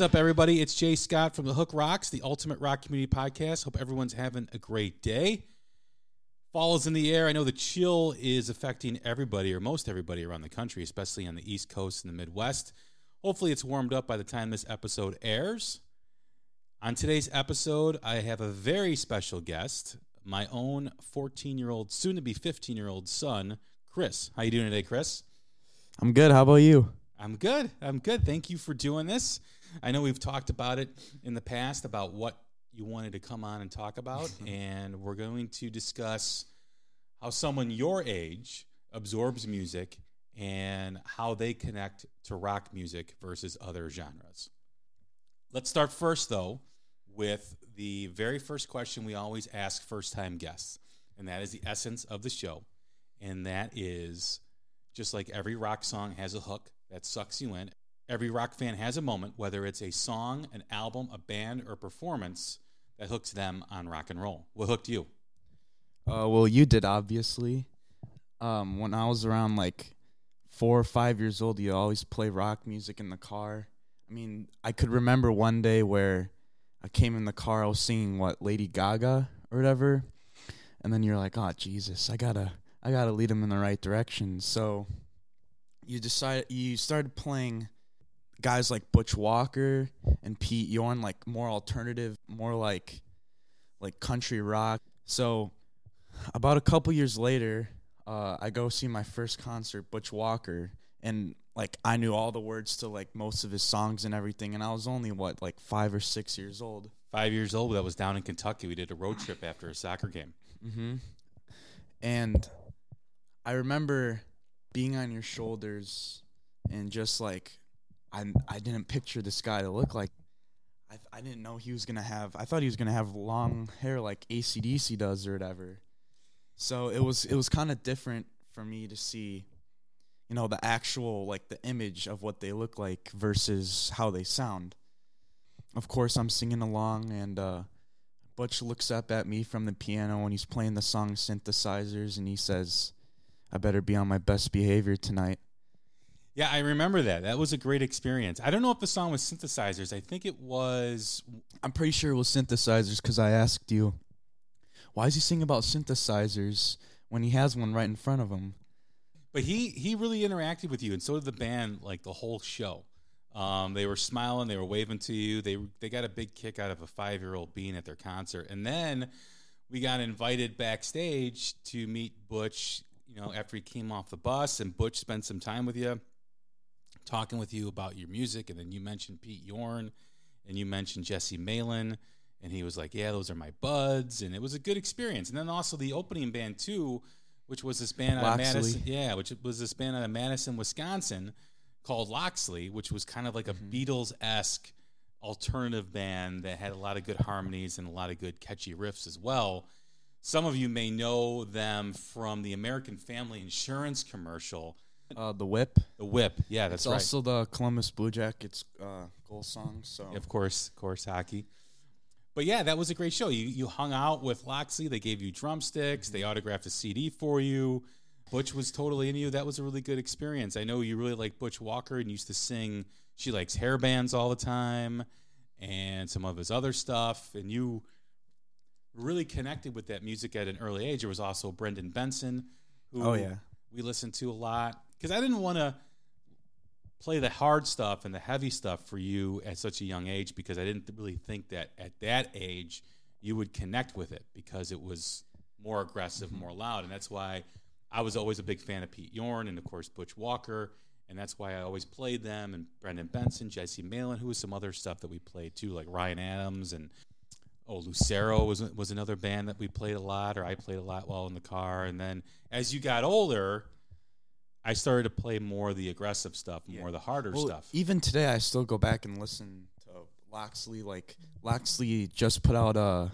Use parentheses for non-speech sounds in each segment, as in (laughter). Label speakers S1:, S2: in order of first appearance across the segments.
S1: What's up, everybody? It's Jay Scott from The Hook Rocks, the Ultimate Rock Community Podcast. Hope everyone's having a great day. Fall is in the air. I know the chill is affecting everybody, or most everybody around the country, especially on the East Coast and the Midwest. Hopefully, it's warmed up by the time this episode airs. On today's episode, I have a very special guest, my own 14-year-old, soon-to-be 15-year-old son, Chris. How you doing today, Chris?
S2: I'm good. How about you?
S1: I'm good. I'm good. Thank you for doing this. I know we've talked about it in the past about what you wanted to come on and talk about, (laughs) and we're going to discuss how someone your age absorbs music and how they connect to rock music versus other genres. Let's start first, though, with the very first question we always ask first time guests, and that is the essence of the show. And that is just like every rock song has a hook that sucks you in, Every rock fan has a moment, whether it's a song, an album, a band, or a performance that hooks them on rock and roll. What hooked you?
S2: Uh, well, you did obviously. Um, when I was around like four or five years old, you always play rock music in the car. I mean, I could remember one day where I came in the car, I was singing what Lady Gaga or whatever, and then you're like, "Oh Jesus, I gotta, I gotta lead them in the right direction." So you decided you started playing guys like Butch Walker and Pete Yorn, like more alternative, more like like country rock. So about a couple years later, uh, I go see my first concert, Butch Walker, and like I knew all the words to like most of his songs and everything, and I was only what like five or six years old.
S1: Five years old. That was down in Kentucky. We did a road trip after a soccer game.
S2: Mm-hmm. And I remember being on your shoulders and just like I I didn't picture this guy to look like. I I didn't know he was gonna have. I thought he was gonna have long hair like ACDC does or whatever. So it was it was kind of different for me to see, you know, the actual like the image of what they look like versus how they sound. Of course, I'm singing along, and uh, Butch looks up at me from the piano when he's playing the song synthesizers, and he says, "I better be on my best behavior tonight."
S1: Yeah, I remember that. That was a great experience. I don't know if the song was synthesizers. I think it was.
S2: I'm pretty sure it was synthesizers because I asked you, why is he singing about synthesizers when he has one right in front of him?
S1: But he he really interacted with you, and so did the band. Like the whole show, um, they were smiling, they were waving to you. They they got a big kick out of a five year old being at their concert, and then we got invited backstage to meet Butch. You know, after he came off the bus, and Butch spent some time with you talking with you about your music, and then you mentioned Pete Yorn, and you mentioned Jesse Malin, and he was like, "Yeah, those are my buds," and it was a good experience. And then also the opening band too, which was this band out of Madison, yeah, which was this band out of Madison, Wisconsin, called Loxley, which was kind of like a mm-hmm. Beatles esque alternative band that had a lot of good harmonies and a lot of good catchy riffs as well. Some of you may know them from the American Family Insurance commercial
S2: uh, the Whip.
S1: The Whip. Yeah, that's
S2: it's
S1: right.
S2: also the Columbus Blue Jackets uh, goal song. So
S1: of course, of course, hockey. But yeah, that was a great show. You you hung out with Loxley. They gave you drumsticks. Mm-hmm. They autographed a CD for you. Butch was totally into you. That was a really good experience. I know you really like Butch Walker and used to sing. She likes hair bands all the time, and some of his other stuff. And you really connected with that music at an early age. There was also Brendan Benson who
S2: Oh, yeah.
S1: we listened to a lot because I didn't want to play the hard stuff and the heavy stuff for you at such a young age because I didn't really think that at that age you would connect with it because it was more aggressive, mm-hmm. more loud, and that's why I was always a big fan of Pete Yorn and of course Butch Walker, and that's why I always played them and Brendan Benson, Jesse Malin, who was some other stuff that we played too, like Ryan Adams and oh Lucero was was another band that we played a lot or I played a lot while in the car, and then as you got older. I started to play more of the aggressive stuff, more of the harder
S2: Well,
S1: stuff.
S2: Even today, I still go back and listen to Loxley. Like Loxley just put out a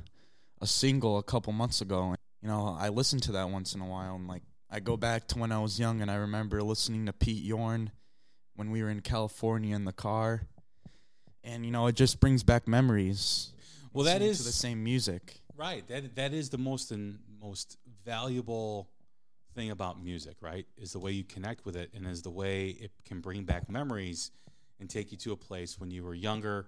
S2: a single a couple months ago. And, you know, I listen to that once in a while, and like I go back to when I was young, and I remember listening to Pete Yorn when we were in California in the car, and you know, it just brings back memories.
S1: Well, that is
S2: to the same music.
S1: Right. That that is the most and most valuable thing about music, right? Is the way you connect with it and is the way it can bring back memories and take you to a place when you were younger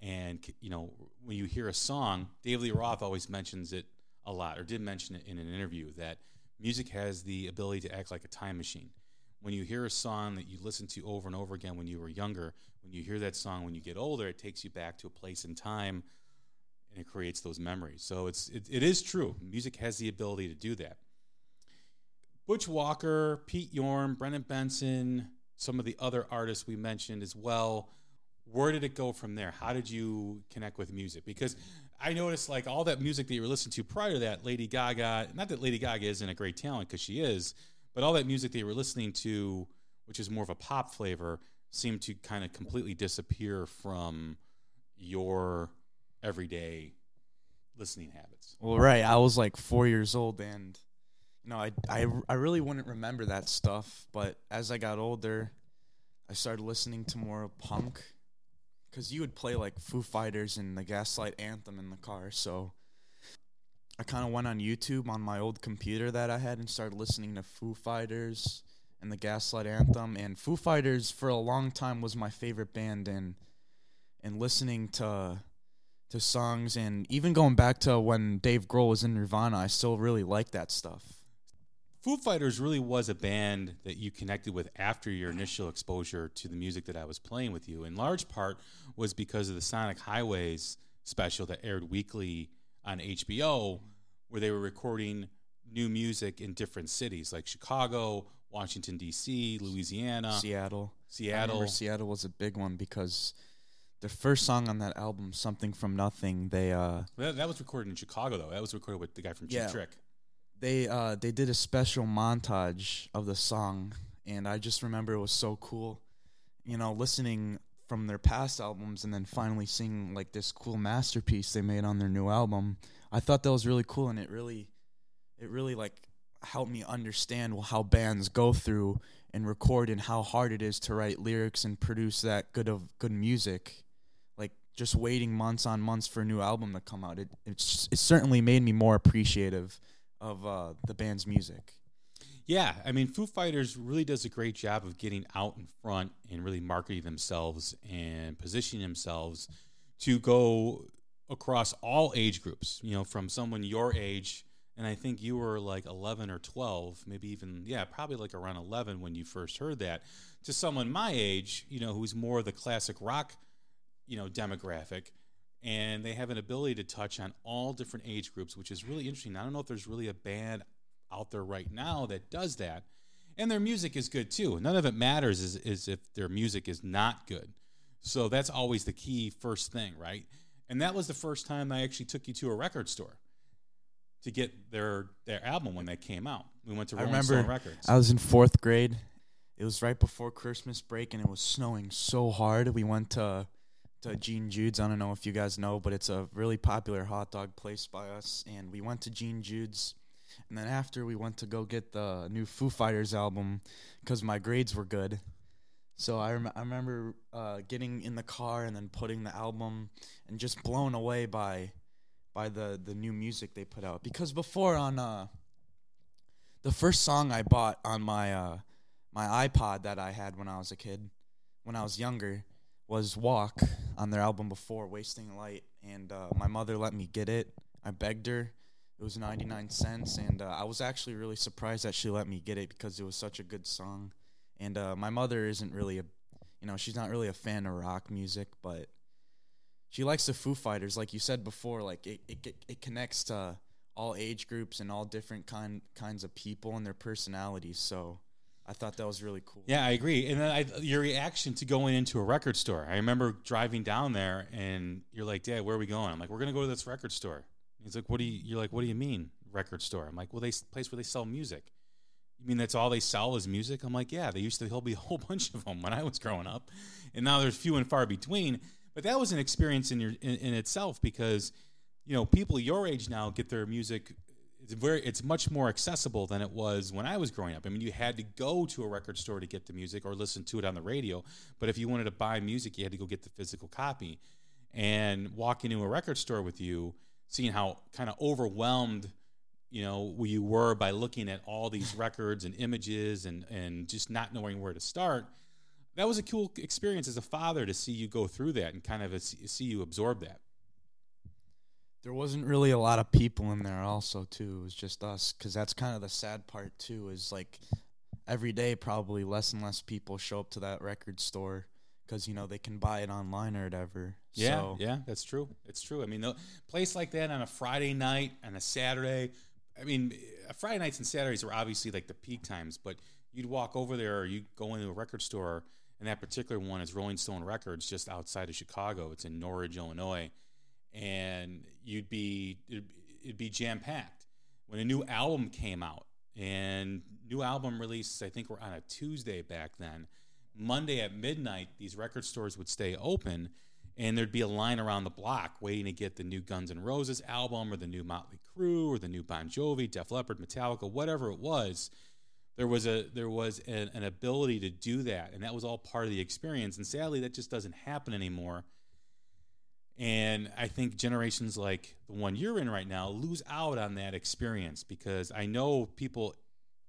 S1: and you know, when you hear a song, Dave Lee Roth always mentions it a lot or did mention it in an interview that music has the ability to act like a time machine. When you hear a song that you listen to over and over again when you were younger, when you hear that song when you get older, it takes you back to a place in time and it creates those memories. So it's it, it is true. Music has the ability to do that. Butch Walker, Pete Yorn, Brendan Benson, some of the other artists we mentioned as well. Where did it go from there? How did you connect with music? Because I noticed like all that music that you were listening to prior to that, Lady Gaga, not that Lady Gaga isn't a great talent because she is, but all that music that you were listening to, which is more of a pop flavor, seemed to kind of completely disappear from your everyday listening habits.
S2: Well, right. I was like four years old, and know, I, I, I really wouldn't remember that stuff. But as I got older, I started listening to more punk. Because you would play like Foo Fighters and the Gaslight Anthem in the car. So I kind of went on YouTube on my old computer that I had and started listening to Foo Fighters and the Gaslight Anthem. And Foo Fighters for a long time was my favorite band. And and listening to to songs and even going back to when Dave Grohl was in Nirvana, I still really like that stuff.
S1: Foo Fighters really was a band that you connected with after your initial exposure to the music that I was playing with you. In large part was because of the Sonic Highways special that aired weekly on HBO, where they were recording new music in different cities like Chicago, Washington D.C., Louisiana,
S2: Seattle.
S1: Seattle.
S2: Seattle was a big one because the first song on that album, Something from Nothing, they uh
S1: That, that was recorded in Chicago though. That was recorded with the guy from Cheap
S2: Yeah.
S1: Trick.
S2: They uh they did a special montage of the song and I just remember it was so cool. You know, listening from their past albums and then finally seeing like this cool masterpiece they made on their new album. I thought that was really cool and it really it really like helped me understand how bands go through and record and how hard it is to write lyrics and produce that good of good music. Like just waiting months on months for a new album to come out. It it's it certainly made me more appreciative of uh, the band's music.
S1: Yeah, I mean, Foo Fighters really does a great job of getting out in front and really marketing themselves and positioning themselves to go across all age groups. You know, from someone your age, and I think you were like 11 or 12, maybe even, yeah, probably like around 11 when you first heard that, to someone my age, you know, who's more the classic rock, you know, demographic. And they have an ability to touch on all different age groups, which is really interesting. I don't know if there's really a band out there right now that does that. And their music is good too. None of it matters is, is if their music is not good. So that's always the key first thing, right? And that was the first time I actually took you to a record store to get their their album when they came out. We went to
S2: I remember
S1: Stone Records.
S2: I was in fourth grade. It was right before Christmas break, and it was snowing so hard. We went to to Gene Jude's. I don't know if you guys know, but it's a really popular hot dog place by us. And we went to Gene Jude's, and then after we went to go get the new Foo Fighters album because my grades were good. So I, rem- I remember uh, getting in the car and then putting the album and just blown away by by the the new music they put out. Because before on uh, the first song I bought on my uh, my iPod that I had when I was a kid, when I was younger, was "Walk" on their album before "Wasting Light," and uh, my mother let me get it. I begged her, It was 99 cents, and uh, I was actually really surprised that she let me get it because it was such a good song. And uh, my mother isn't really a, you know, she's not really a fan of rock music, but she likes the Foo Fighters, like you said before. Like it, it, it connects to all age groups and all different kind kinds of people and their personalities. So I thought that was really cool.
S1: Yeah, I agree. And then I, your reaction to going into a record store. I remember driving down there, and you're like, "Dad, where are we going?" I'm like, "We're gonna go to this record store." He's like, "What do you?" You're like, "What do you mean record store?" I'm like, "Well, they place where they sell music." You mean that's all they sell is music? I'm like, "Yeah, they used to There'll be a whole (laughs) bunch of them when I was growing up, and now there's few and far between." But that was an experience in your in, in itself because you know people your age now get their music it's very it's much more accessible than it was when I was growing up. I mean, you had to go to a record store to get the music or listen to it on the radio. But if you wanted to buy music, you had to go get the physical copy. And walk into a record store with you, seeing how kind of overwhelmed you know you were by looking at all these (laughs) records and images and and just not knowing where to start. That was a cool experience as a father to see you go through that and kind of see you absorb that
S2: there wasn't really a lot of people in there also too. It was just us because that's kind of the sad part too is like every day probably less and less people show up to that record store because you know they can buy it online or whatever.
S1: Yeah
S2: so.
S1: yeah that's true. It's true. I mean a place like that on a friday night and a saturday i mean uh, friday nights and saturdays were obviously like the peak times but you'd walk over there or you'd go into a record store and that particular one is rolling stone records just outside of chicago. It's in norridge illinois and you'd be it'd, it'd be jam packed. When a new album came out, and new album releases, I think were on a Tuesday back then. Monday at midnight, these record stores would stay open, and there'd be a line around the block waiting to get the new Guns N' Roses album, or the new Motley Crue, or the new Bon Jovi, Def Leppard, Metallica, whatever it was. There was a there was an, an ability to do that, and that was all part of the experience. And sadly, that just doesn't happen anymore and I think generations like the one you're in right now lose out on that experience because I know people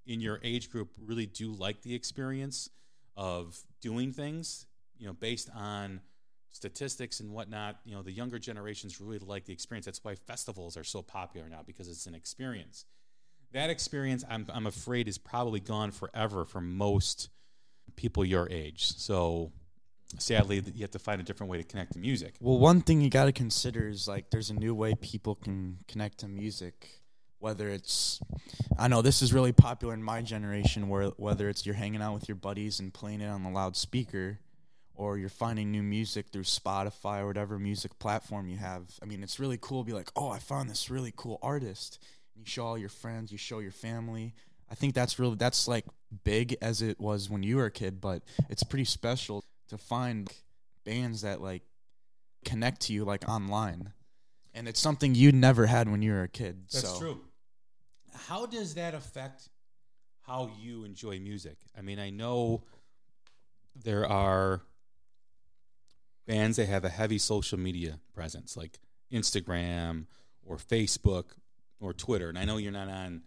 S1: in your age group really do like the experience of doing things, you know, based on statistics and whatnot. You know, the younger generations really like the experience. That's why festivals are so popular now because it's an experience. That experience, I'm, I'm afraid, is probably gone forever for most people your age. So sadly you have to find a different way to connect to music.
S2: Well one thing you got to consider is like there's a new way people can connect to music whether it's i know this is really popular in my generation where whether it's you're hanging out with your buddies and playing it on the loudspeaker or you're finding new music through spotify or whatever music platform you have. I mean it's really cool to be like oh i found this really cool artist. You show all your friends you show your family. I think that's really that's like big as it was when you were a kid but it's pretty special to find bands that like connect to you like online. And it's something you never had when you were a kid.
S1: That's
S2: so.
S1: true. How does that affect how you enjoy music? I mean, I know there are bands that have a heavy social media presence, like Instagram or Facebook or Twitter. And I know you're not on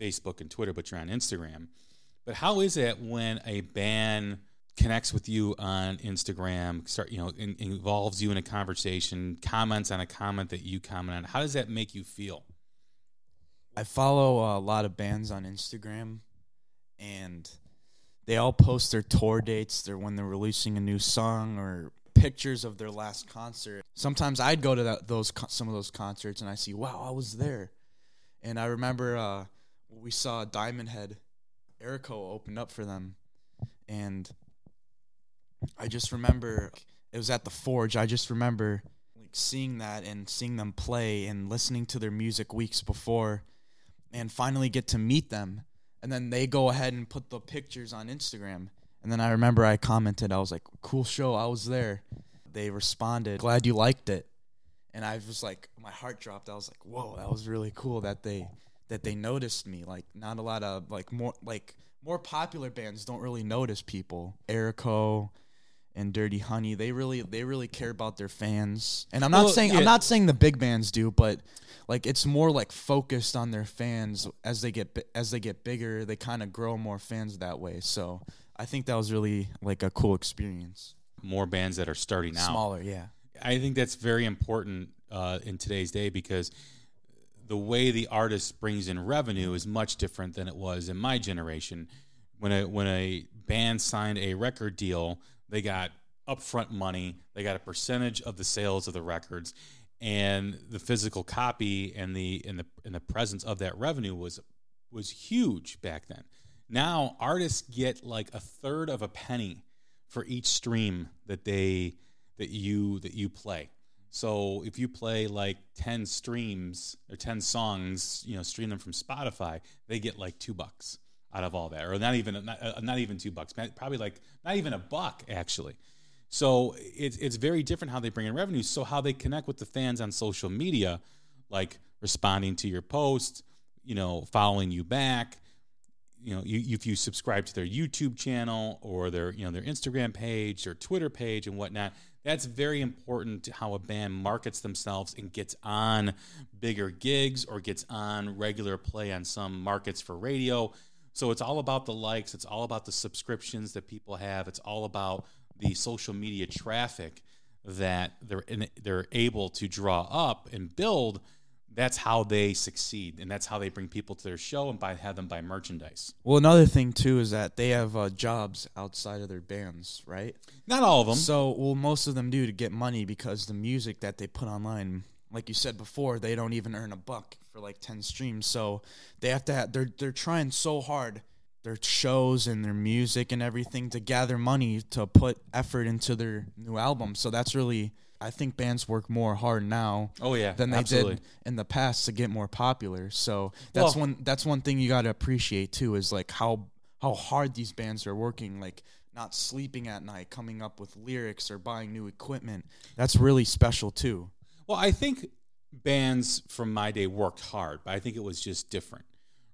S1: Facebook and Twitter, but you're on Instagram. But how is it when a band connects with you on Instagram, start you know, in, involves you in a conversation, comments on a comment that you comment on. How does that make you feel?
S2: I follow a lot of bands on Instagram, and they all post their tour dates, their when they're releasing a new song or pictures of their last concert. Sometimes I'd go to that, those some of those concerts and I see, wow, I was there. And I remember uh, we saw Diamond Head, Erico opened up for them, and I just remember it was at the Forge. I just remember like seeing that and seeing them play and listening to their music weeks before and finally get to meet them. And then they go ahead and put the pictures on Instagram. And then I remember I commented, I was like, cool show, I was there. They responded, glad you liked it. And I was like, my heart dropped. I was like, whoa, that was really cool that they that they noticed me. Like not a lot of like more like more popular bands don't really notice people. Erico, and Dirty Honey, they really they really care about their fans. And I'm not well, saying yeah. I'm not saying the big bands do, but like it's more like focused on their fans as they get as they get bigger, they kind of grow more fans that way. So, I think that was really like a cool experience.
S1: More bands that are starting out.
S2: Smaller, yeah.
S1: I think that's very important uh, in today's day because the way the artist brings in revenue is much different than it was in my generation. When a when a band signed a record deal, they got upfront money, they got a percentage of the sales of the records, and the physical copy and the and the and the presence of that revenue was was huge back then. Now artists get like a third of a penny for each stream that they that you that you play. So if you play like 10 streams or 10 songs, you know, stream them from Spotify, they get like 2 bucks out of all that or not even not, uh, not even 2 bucks, probably like not even a buck actually. So it's it's very different how they bring in revenue. So how they connect with the fans on social media, like responding to your posts, you know, following you back, you know, you, if you subscribe to their YouTube channel or their you know their Instagram page, their Twitter page, and whatnot, that's very important to how a band markets themselves and gets on bigger gigs or gets on regular play on some markets for radio. So it's all about the likes, it's all about the subscriptions that people have, it's all about the social media traffic that they're in, they're able to draw up and build. That's how they succeed and that's how they bring people to their show and buy have them buy merchandise.
S2: Well another thing too is that they have uh, jobs outside of their bands right?
S1: Not all of them.
S2: So well most of them do to get money because the music that they put online like you said before they don't even earn a buck for like 10 streams so they have to have, they're they're trying so hard their shows and their music and everything to gather money to put effort into their new album. So that's really I think bands work more hard now.
S1: Oh yeah,
S2: than they
S1: absolutely.
S2: did in the past to get more popular. So that's well, one that's one thing you got to appreciate too is like how how hard these bands are working. Like not sleeping at night, coming up with lyrics or buying new equipment. That's really special too.
S1: Well, I think bands from my day worked hard, but I think it was just different,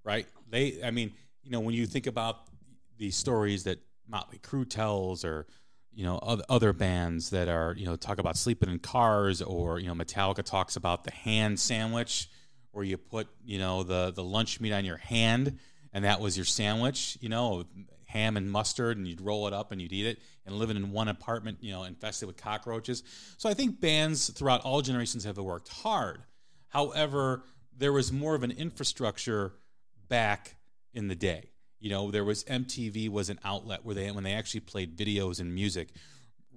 S1: right? They, I mean you know, when you think about the stories that Motley Crue tells or you know other, other bands that are you know talk about sleeping in cars or you know Metallica talks about the hand sandwich where you put you know the the lunch meat on your hand and that was your sandwich you know ham and mustard and you'd roll it up and you'd eat it and living in one apartment you know infested with cockroaches so I think bands throughout all generations have worked hard however there was more of an infrastructure back in the day. You know, there was MTV was an outlet where they when they actually played videos and music.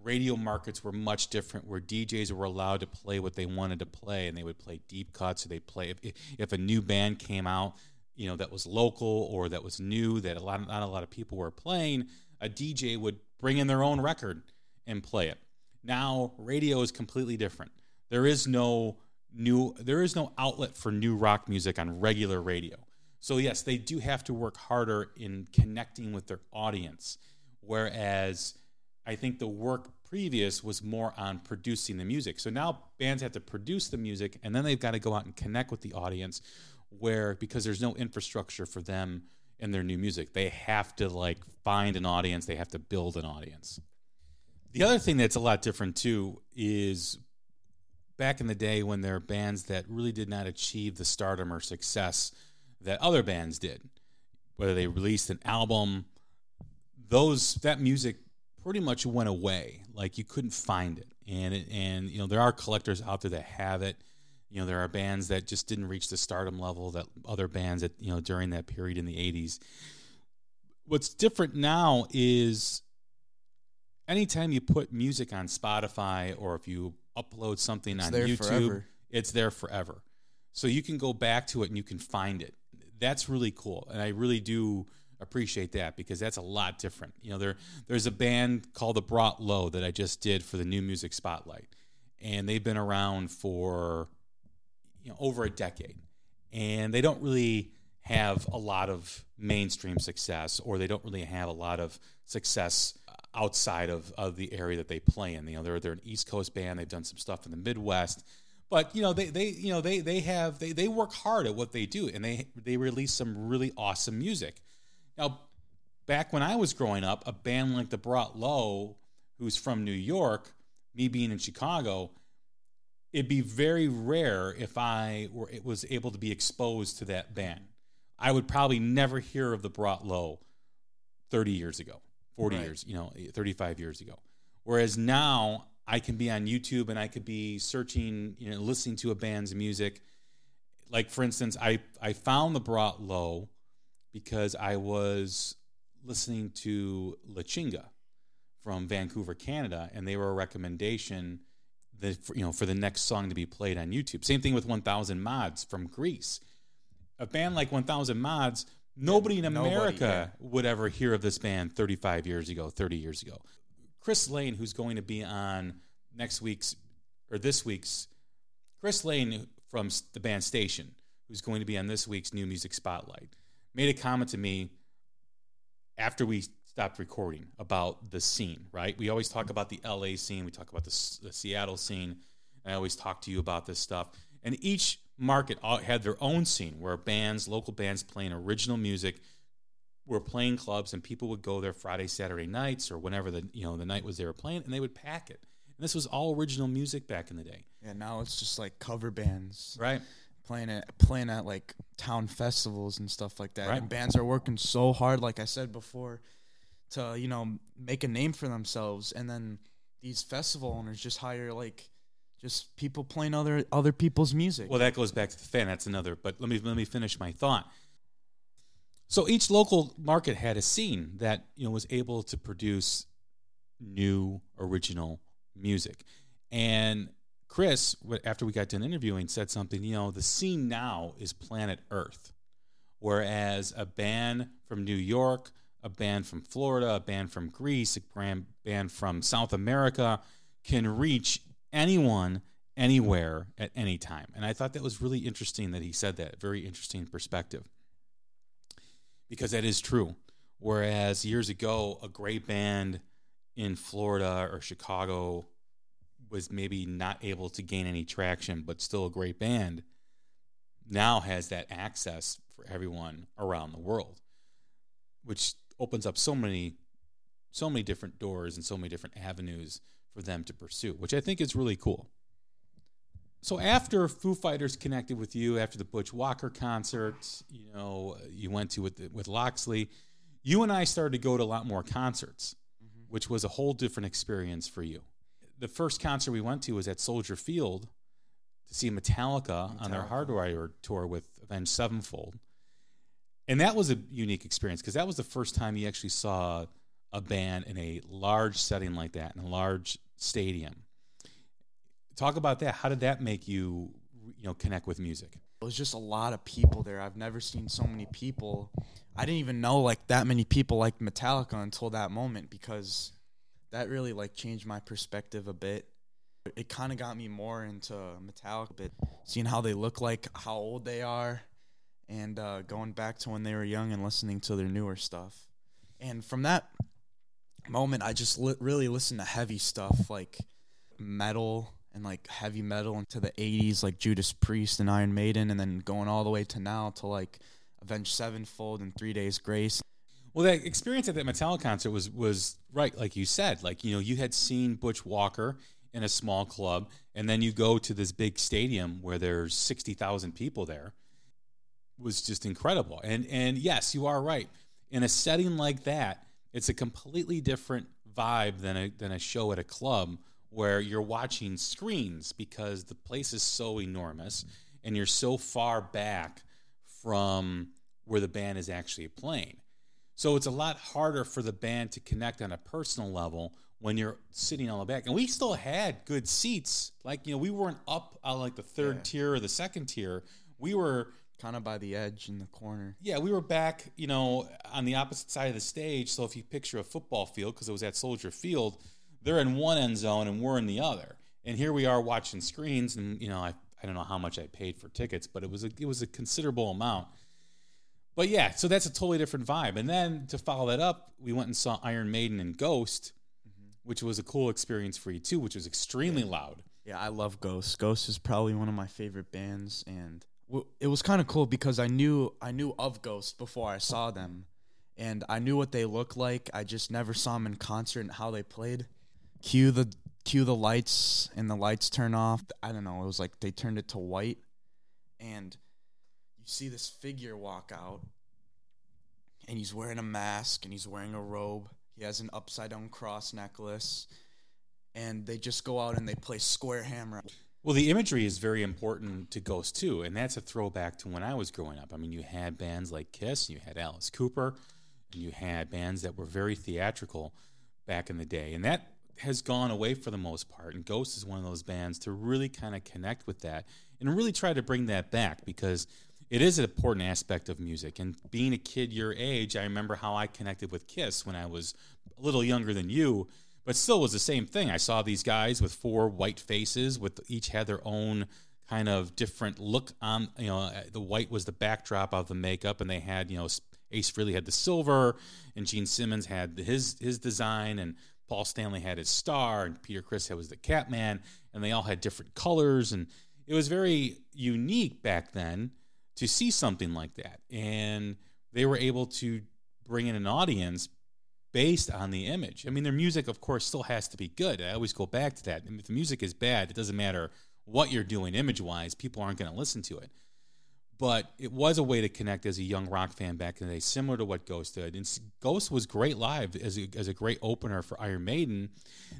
S1: Radio markets were much different, where DJs were allowed to play what they wanted to play, and they would play deep cuts. Or they play if, if a new band came out, you know, that was local or that was new that a lot not a lot of people were playing. A DJ would bring in their own record and play it. Now radio is completely different. There is no new there is no outlet for new rock music on regular radio. So yes, they do have to work harder in connecting with their audience. Whereas I think the work previous was more on producing the music. So now bands have to produce the music and then they've got to go out and connect with the audience where because there's no infrastructure for them in their new music. They have to like find an audience, they have to build an audience. The other thing that's a lot different too is back in the day when there are bands that really did not achieve the stardom or success that other bands did, whether they released an album, those that music pretty much went away. Like you couldn't find it, and and you know there are collectors out there that have it. You know there are bands that just didn't reach the stardom level that other bands that you know during that period in the '80s. What's different now is anytime you put music on Spotify or if you upload something
S2: it's
S1: on YouTube,
S2: forever.
S1: it's there forever. So you can go back to it and you can find it that's really cool, and I really do appreciate that because that's a lot different. You know, there there's a band called the Brought Low that I just did for the New Music Spotlight, and they've been around for you know over a decade, and they don't really have a lot of mainstream success, or they don't really have a lot of success outside of, of the area that they play in. You know, they're they're an East Coast band. They've done some stuff in the Midwest, but you know they, they you know they they have they, they work hard at what they do and they they release some really awesome music now back when i was growing up a band like the brought low who's from new york me being in chicago it'd be very rare if i were it was able to be exposed to that band i would probably never hear of the brought low 30 years ago 40 right. years you know eh, 35 years ago. Whereas now I can be on YouTube and I could be searching, you know, listening to a band's music, like for instance, I I found the Brought Low because I was listening to La Chinga from Vancouver, Canada, and they were a recommendation that you know for the next song to be played on YouTube. Same thing with 1000 Mods from Greece. A band like 1000 Mods, nobody in
S2: Nobody,
S1: America would ever hear of this band 35 years ago, 30 years ago. Chris Lane, who's going to be on next week's or this week's Chris Lane from the band Station, who's going to be on this week's New Music Spotlight, made a comment to me after we stopped recording about the scene, right? We always talk about the LA scene, we talk about the, S- the Seattle scene. I always talk to you about this stuff. And each market had their own scene where bands, local bands playing original music, were playing clubs and people would go there Friday, Saturday nights or whenever the you know the night was they were playing and they would pack it. And this was all original music back in the day,
S2: Yeah, now it's just like cover bands
S1: right?
S2: playing at playing at like town festivals and stuff like that.
S1: Right.
S2: And bands are working so hard, like I said before, to you know make a name for themselves. And then these festival owners just hire like just people playing other other people's music.
S1: Well, that goes back to the fan. That's another. But let me let me finish my thought. So each local market had a scene that you know was able to produce new original music, and Chris, after we got done interviewing, said something. You know, the scene now is planet Earth, whereas a band from New York, a band from Florida, a band from Greece, a band from South America can reach anyone anywhere at any time. And I thought that was really interesting that he said that. Very interesting perspective. Because that is true. Whereas years ago, a great band in Florida or Chicago was maybe not able to gain any traction, but still a great band, now has that access for everyone around the world, which opens up so many, so many different doors and so many different avenues for them to pursue, which I think is really cool. So after Foo Fighters connected with you after the Butch Walker concert, you know, you went to with with Loxley, you and I started to go to a lot more concerts, mm-hmm. which was a whole different experience for you. The first concert we went to was at Soldier Field to see Metallica, on their
S2: Metallica.
S1: Hardwire tour with Avenged Sevenfold. And that was a unique experience because that was the first time you actually saw a band in a large setting like that, in a large stadium. Talk about that. How did that make you, you know, connect with music?
S2: It was just a lot of people there. I've never seen so many people. I didn't even know like that many people liked Metallica until that moment because that really like changed my perspective a bit. It kind of got me more into Metallica, a bit seeing how they look like, how old they are, and uh, going back to when they were young and listening to their newer stuff. And from that moment, I just li- really listened to heavy stuff like metal and like heavy metal into the 80s like Judas Priest and Iron Maiden and then going all the way to now to like Avenged Sevenfold and 3 Days Grace.
S1: Well, that experience at that Metallica concert was was right, like you said. Like you know, you had seen Butch Walker in a small club, and then you go to this big stadium where there's sixty thousand people there. Was just incredible, and and yes, you are right. In a setting like that, it's a completely different vibe than a than a show at a club where you're watching screens because the place is so enormous and you're so far back from where the band is actually playing. So it's a lot harder for the band to connect on a personal level when you're sitting on the back. And we still had good seats. Like, you know, we weren't up on like the third
S2: Yeah.
S1: tier or the second tier. We were,
S2: Kind of by the edge in the corner.
S1: yeah, we were back, you know, on the opposite side of the stage. So if you picture a football field, because it was at Soldier Field, they're in one end zone and we're in the other. And here we are watching screens. And, you know, I, I don't know how much I paid for tickets, but it was a, it was a considerable amount. But yeah, so that's a totally different vibe. And then to follow that up, we went and saw Iron Maiden and Ghost, mm-hmm. which was a cool experience for you too, which was extremely loud.
S2: Yeah, I love Ghost. Ghost is probably one of my favorite bands, and it was kind of cool because I knew I knew of Ghost before I saw them, and I knew what they looked like. I just never saw them in concert and how they played. Cue the cue the lights, and the lights turn off. I don't know. It was like they turned it to white, and you see this figure walk out, and he's wearing a mask and he's wearing a robe. He has an upside down cross necklace and they just go out and they play Square Hammer.
S1: Well, the imagery is very important to Ghost too, and that's a throwback to when I was growing up. I mean, you had bands like Kiss, you had Alice Cooper, and you had bands that were very theatrical back in the day, and that has gone away for the most part. And Ghost is one of those bands to really kind of connect with that and really try to bring that back because it is an important aspect of music. And being a kid your age, I remember how I connected with Kiss when I was a little younger than you but still was the same thing. I saw these guys with four white faces, with each had their own kind of different look on. You know, uh, the white was the backdrop of the makeup, and they had you know Ace Frehley had the silver, and Gene Simmons had his his design, and Paul Stanley had his star, and Peter Criss was the Catman, and they all had different colors, and it was very unique back then to see something like that, and they were able to bring in an audience based on the image. I mean, their music, of course, still has to be good. I always go back to that. if the music is bad, it doesn't matter what you're doing image wise, people aren't going to listen to it. But it was a way to connect as a young rock fan back in the day, similar to what Ghost did. And Ghost was great live as a, as a great opener for Iron Maiden.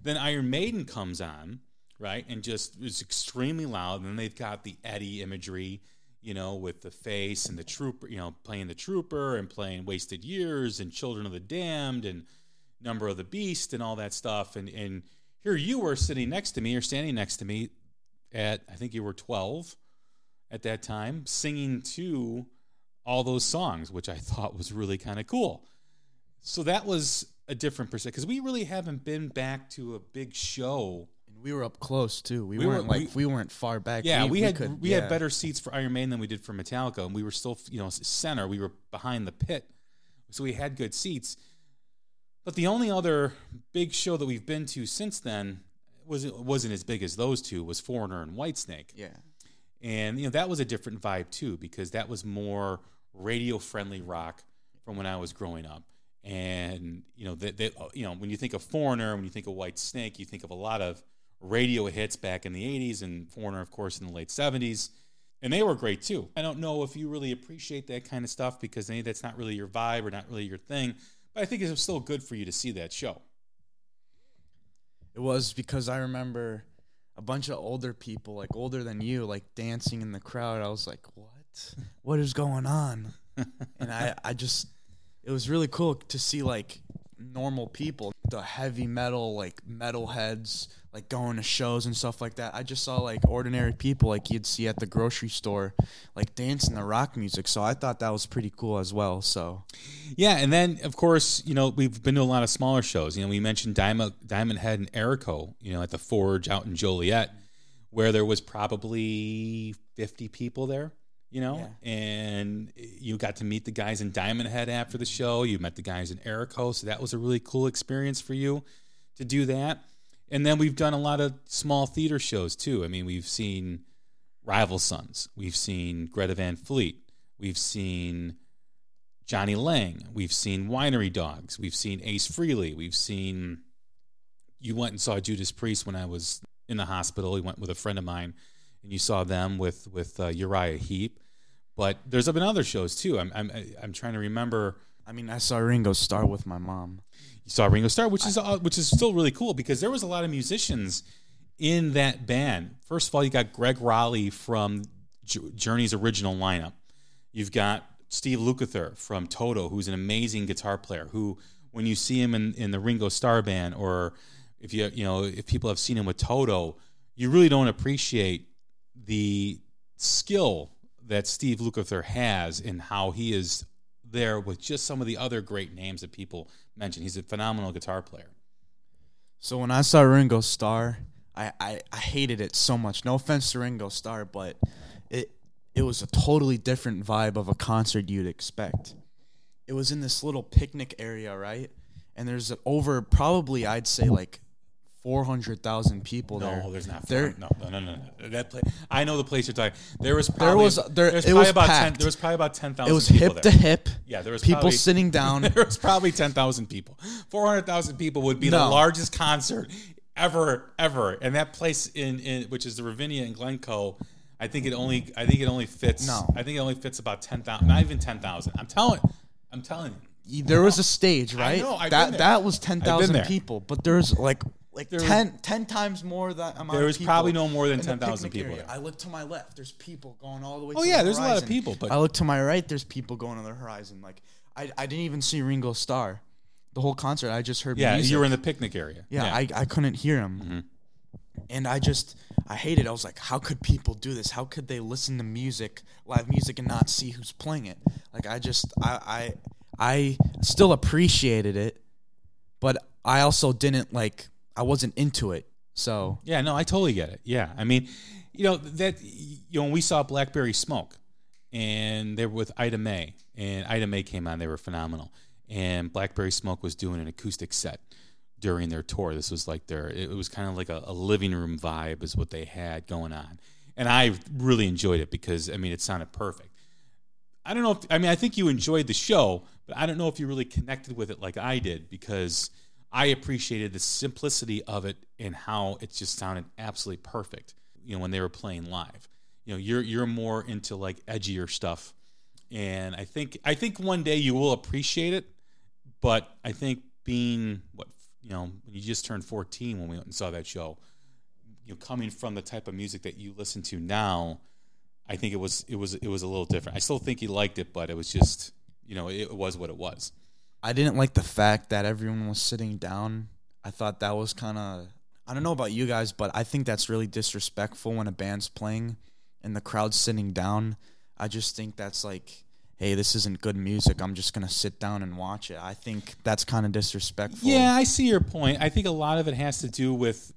S1: Then Iron Maiden comes on, right, and just is extremely loud. And then they've got the Eddie imagery you know, with the face and the trooper, you know, playing the trooper and playing Wasted Years and Children of the Damned and Number of the Beast and all that stuff. And and here you were sitting next to me or standing next to me at I think you were 12 at that time, singing to all those songs, which I thought was really kind of cool. So that was a different perspective because we really haven't been back to a big show
S2: we were up close too. We, we weren't were, like we, we, weren't far back.
S1: Yeah, we, had could, we yeah. had better seats for Iron Maiden than we did for Metallica, and we were still you know center. We were behind the pit, so we had good seats. But the only other big show that we've been to since then was wasn't as big as those two. Was Foreigner and Whitesnake.
S2: Yeah,
S1: and you know that was a different vibe too because that was more radio friendly rock from when I was growing up. And you know that you know when you think of Foreigner, when you think of Whitesnake, you think of a lot of radio hits back in the 80s and Foreigner, of course, in the late 70s. And they were great too. I don't know if you really appreciate that kind of stuff because maybe that's not really your vibe or not really your thing, but I think it was still good for you to see that show.
S2: It was because I remember a bunch of older people, like older than you, like dancing in the crowd. I was like, what? What is going on? (laughs) and I, I just, it was really cool to see like normal people, the heavy metal, like metal heads, like going to shows and stuff like that. I just saw like ordinary people like you'd see at the grocery store, like dancing the rock music. So I thought that was pretty cool as well. So,
S1: yeah, and then of course you know we've been to a lot of smaller shows. You know we mentioned Diamond Diamond Head and Erico, you know at the Forge out in Joliet, where there was probably fifty people there you know, yeah. and you got to meet the guys in Diamond Head after the show. You met the guys in Erico, so that was a really cool experience for you to do that. And then we've done a lot of small theater shows too. I mean, we've seen Rival Sons, we've seen Greta Van Fleet, we've seen Jonny Lang, we've seen Winery Dogs, we've seen Ace Frehley, we've seen. You went and saw Judas Priest when I was in the hospital. You went with a friend of mine, and you saw them with with uh, Uriah Heep. But there's been other shows too. I'm I'm I'm trying to remember.
S2: I mean, I saw Ringo Starr with my mom.
S1: You saw Ringo Starr, which is uh, which is still really cool because there was a lot of musicians in that band. First of all, you got Greg Rolie from Journey's original lineup. You've got Steve Lukather from Toto, who's an amazing guitar player. Who, when you see him in, in the Ringo Starr band, or if you you know if people have seen him with Toto, you really don't appreciate the skill that Steve Lukather has in how he is there with just some of the other great names that people mention. He's a phenomenal guitar player.
S2: So when I saw Ringo Starr, I, I, I hated it so much. No offense to Ringo Starr, but it it was a totally different vibe of a concert you'd expect. It was in this little picnic area, right? And there's over probably I'd say like four hundred thousand people
S1: no,
S2: there.
S1: No, there's not. There, no, no, no, no, no. That place. I know the place you're talking. There was probably, there was there, there was
S2: it was about packed.
S1: 10, there was probably about ten thousand.
S2: It was hip
S1: there.
S2: to hip.
S1: Yeah, there was
S2: people
S1: probably, (laughs)
S2: sitting down.
S1: there was probably ten thousand people. Four hundred thousand people would be no. the largest concert ever, ever. And that place in, in which is the Ravinia in Glencoe. I think it only. I think it only fits.
S2: No,
S1: I think it only fits about ten thousand. Not even ten thousand. I'm telling. I'm telling you.
S2: There was a stage, right?
S1: I know,
S2: that that was ten thousand people, but there's like like
S1: There
S2: 10, 10 times more that amount.
S1: There was probably no more than 10,000 people
S2: area. I look to my left. There's people going all the way.
S1: Oh, yeah,
S2: the
S1: there's a lot of people, but-
S2: I look to my right. There's people going on the horizon. Like I, I didn't even see Ringo Starr. The whole concert, I just heard.
S1: Yeah,
S2: music.
S1: you were in the picnic area.
S2: Yeah, I, I couldn't hear him.
S1: Mm-hmm.
S2: And I just I hated. it. I was like, how could people do this? How could they listen to music, live music, and not see who's playing it? Like I just I I I still appreciated it, but I also didn't like I wasn't into it. So
S1: Yeah, no, I totally get it. Yeah, I mean, you know that you know when we saw Blackberry Smoke, and they were with Ida Mae, and Ida Mae came on, they were phenomenal, and Blackberry Smoke was doing an acoustic set during their tour. This was like their, it was kind of like a, a living room vibe, is what they had going on, and I really enjoyed it because I mean it sounded perfect. I don't know if I mean I think you enjoyed the show, but I don't know if you really connected with it like I did because I appreciated the simplicity of it and how it just sounded absolutely perfect. You know, when they were playing live. You know, you're you're more into like edgier stuff. And I think I think one day you will appreciate it, but I think being what you know, you just turned 14 when we went and saw that show, you know, coming from the type of music that you listen to now, I think it was it was it was a little different. I still think he liked it, but it was just you know it was what it was.
S2: I didn't like the fact that everyone was sitting down. I thought that was kind of I don't know about you guys, but I think that's really disrespectful when a band's playing and the crowd's sitting down. I just think that's like, hey, this isn't good music. I'm just gonna sit down and watch it. I think that's kind of disrespectful.
S1: Yeah, I see your point. I think a lot of it has to do with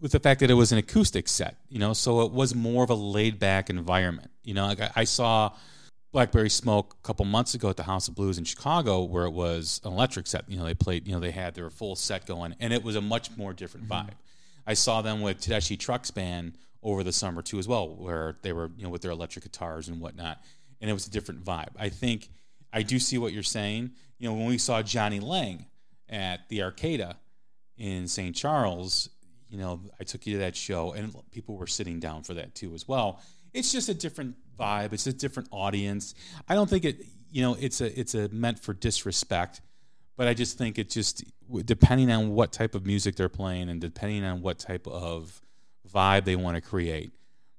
S1: with the fact that it was an acoustic set, you know, so it was more of a laid back environment. You know, like I, I saw Blackberry Smoke a couple months ago at the House of Blues in Chicago, where it was an electric set. You know, they played, you know, they had their full set going, and it was a much more different mm-hmm. vibe. I saw them with Tedeschi Trucks Band over the summer too, as well, where they were, you know, with their electric guitars and whatnot, and it was a different vibe. I think I do see what you're saying. You know, when we saw Jonny Lang at the Arcada in St. Charles, you know, I took you to that show, and people were sitting down for that too as well. It's just a different vibe. It's a different audience. I don't think it, you know, it's a it's a meant for disrespect, but I just think it just depending on what type of music they're playing and depending on what type of vibe they want to create.